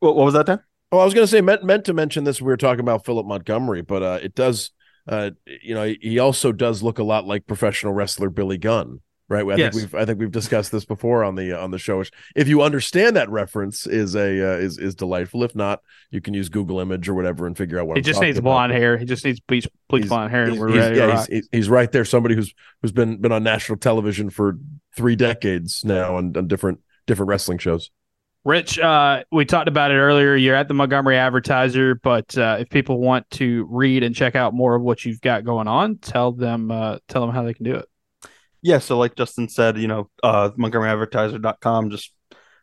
what, what was that, Dan? Oh, I was going to say meant meant to mention this. We were talking about Philip Montgomery, but uh, it does. Uh, you know, he also does look a lot like professional wrestler Billy Gunn, right? I Yes. think we've I think we've discussed this before on the on the show. Which, if you understand that reference, is a uh, is is delightful. If not, you can use Google Image or whatever and figure out what He I'm just needs about. blonde hair. He just needs bleach, bleach blonde hair, and He's, we're he's- ready. yeah, he's, he's, right there. Somebody who's who's been been on national television for three decades now on, on different different wrestling shows. Rich, uh, we talked about it earlier. You're at the Montgomery Advertiser, but uh, if people want to read and check out more of what you've got going on, tell them uh, tell them how they can do it. Yeah, so like Justin said, you know, uh, MontgomeryAdvertiser.com. Just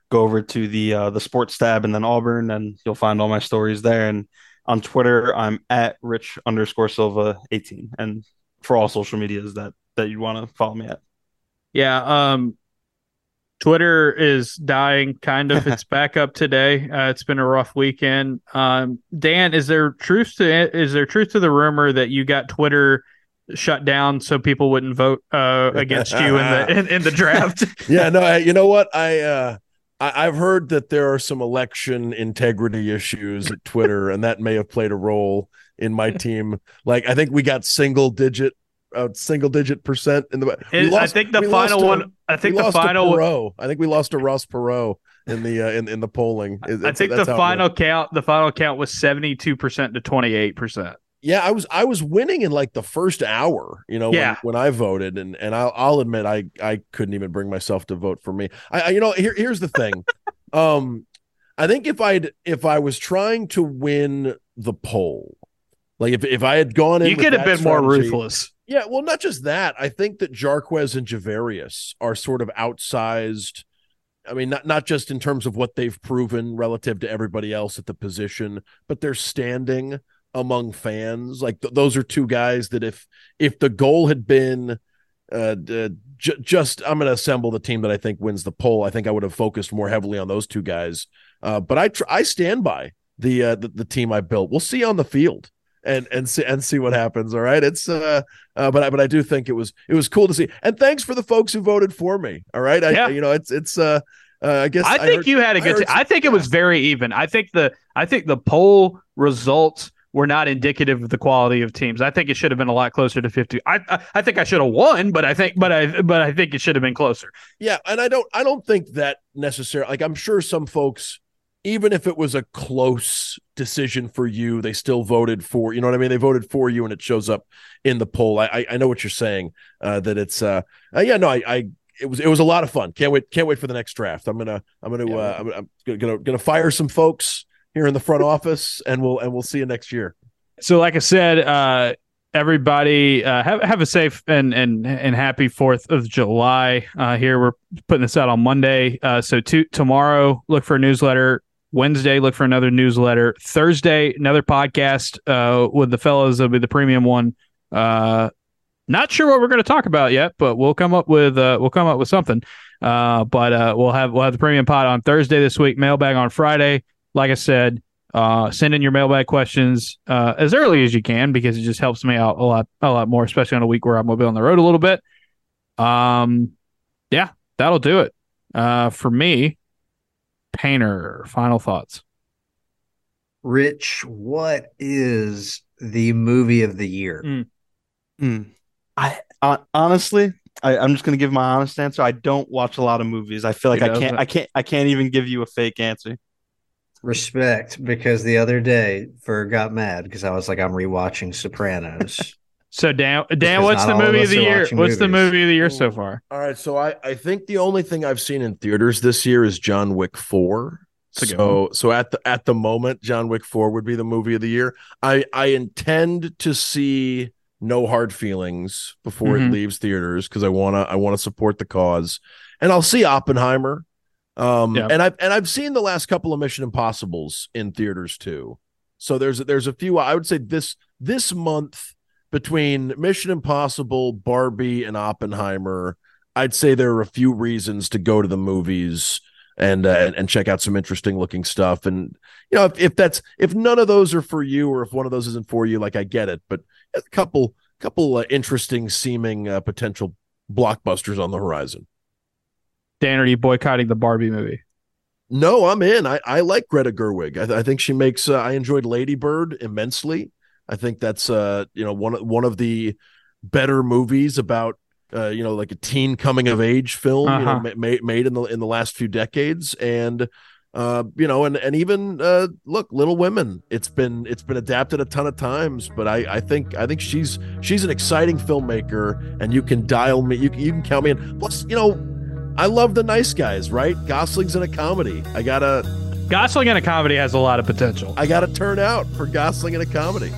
go over to the uh, the sports tab and then Auburn, and you'll find all my stories there. And on Twitter, I'm at Rich underscore Silva 18, and for all social medias that that you want to follow me at. Yeah, um, Twitter is dying. Kind of. It's [LAUGHS] back up today. Uh, it's been a rough weekend. Um, Dan, is there truth to is there truth to the rumor that you got Twitter shut down so people wouldn't vote uh, against you in the in, in the [LAUGHS] draft? [LAUGHS] yeah, no, I, you know what? I uh I, I've heard that there are some election integrity issues at Twitter, and that may have played a role in my team. Like, I think we got single digit, uh, single digit percent in the. And I think the lost final to- one. I think the final. Perot. I think we lost to Ross Perot in the uh, in in the polling. It- I think the that's how it final count. The final count was seventy two percent to twenty eight percent. Yeah, I was I was winning in like the first hour, you know, Yeah. when, when I voted, and and I'll, I'll admit I I couldn't even bring myself to vote for me. I, I you know here here's the thing, [LAUGHS] um, I think if I'd if I was trying to win the poll, like if if I had gone in, You could have been more ruthless. Yeah, well, not just that. I think that Jarquez and Javarius are sort of outsized. I mean, not not just in terms of what they've proven relative to everybody else at the position, but their standing among fans. Like th- those are two guys that if if the goal had been uh, d- j- just I'm going to assemble the team that I think wins the poll, I think I would have focused more heavily on those two guys. Uh, but I tr- I stand by the, uh, the the team I built. We'll see on the field and and see and see what happens. All right, it's uh, uh but I but I do think it was it was cool to see. And thanks for the folks who voted for me. All right, I Yeah. you know it's it's uh, uh I guess I think heard- you had a good. heard t- I think it was very even. I think the I think the poll results were not indicative of the quality of teams. I think it should have been a lot closer to fifty. I I, I think I should have won, but I think but I but I think it should have been closer. Yeah, and I don't I don't think that necessarily like I'm sure some folks even if it was a close decision for you, they still voted for you know what I mean? They voted for you and it shows up in the poll. I I, I know what you're saying. Uh that it's uh, uh yeah, no, I I it was it was a lot of fun. Can't wait can't wait for the next draft. I'm gonna I'm gonna Yeah, uh I'm, I'm gonna, gonna gonna fire some folks here in the front office and we'll and we'll see you next year. So, like I said, uh, everybody uh, have have a safe and and and happy Fourth of July. Uh, here we're putting this out on Monday. Uh, so to, tomorrow, look for a newsletter. Wednesday, look for another newsletter. Thursday, another podcast uh, with the fellows. It'll be the premium one. Uh, not sure what we're going to talk about yet, but we'll come up with uh, we'll come up with something. Uh, but uh, we'll have we'll have the premium pod on Thursday this week. Mailbag on Friday. Like I said, uh, send in your mailbag questions as early as you can because it just helps me out a lot, a lot more, especially on a week where I'm gonna be on the road a little bit. Um, yeah, that'll do it. For me, Painter. Final thoughts. Rich, what is the movie of the year? Mm. Hmm. I uh, honestly, I, I'm just gonna give my honest answer. I don't watch a lot of movies. I feel like He I can't. doesn't. I can't. I can't even give you a fake answer. Respect, because the other day Fer got mad because I was like, I'm rewatching Sopranos. So Dan, Dan, what's the all of movie of the year? watching What's the movie of the year so far? All right, so I I think the only thing I've seen in theaters this year is John Wick 4. It's a good So so at the at the moment John Wick 4 would be the movie of the year. I I intend to see No Hard Feelings before Mhm. it leaves theaters cuz I want to I want to support the cause. And I'll see Oppenheimer. Um Yeah. and I've and I've seen the last couple of Mission Impossibles in theaters too. So there's there's a few I would say this this month between Mission Impossible, Barbie, and Oppenheimer, I'd say there are a few reasons to go to the movies and uh, and, check out some interesting looking stuff. And you know, if, if that's if none of those are for you, or if one of those isn't for you, like I get it. But a couple couple uh, interesting seeming uh, potential blockbusters on the horizon. Dan, are you boycotting the Barbie movie? No, I'm in. I, I like Greta Gerwig. I, th- I think she makes. Uh, I enjoyed Lady Bird immensely. I think that's uh you know one of one of the better movies about uh you know like a teen coming of age film you know Uh-huh. ma- made made in the in the last few decades. And uh you know and and even uh look Little Women. It's been it's been adapted a ton of times but I I think I think she's she's an exciting filmmaker and you can dial me you, you can count me in. Plus you know I love the nice guys right? Gosling's in a comedy. I gotta Gosling in a comedy has a lot of potential. I gotta turn out for Gosling in a comedy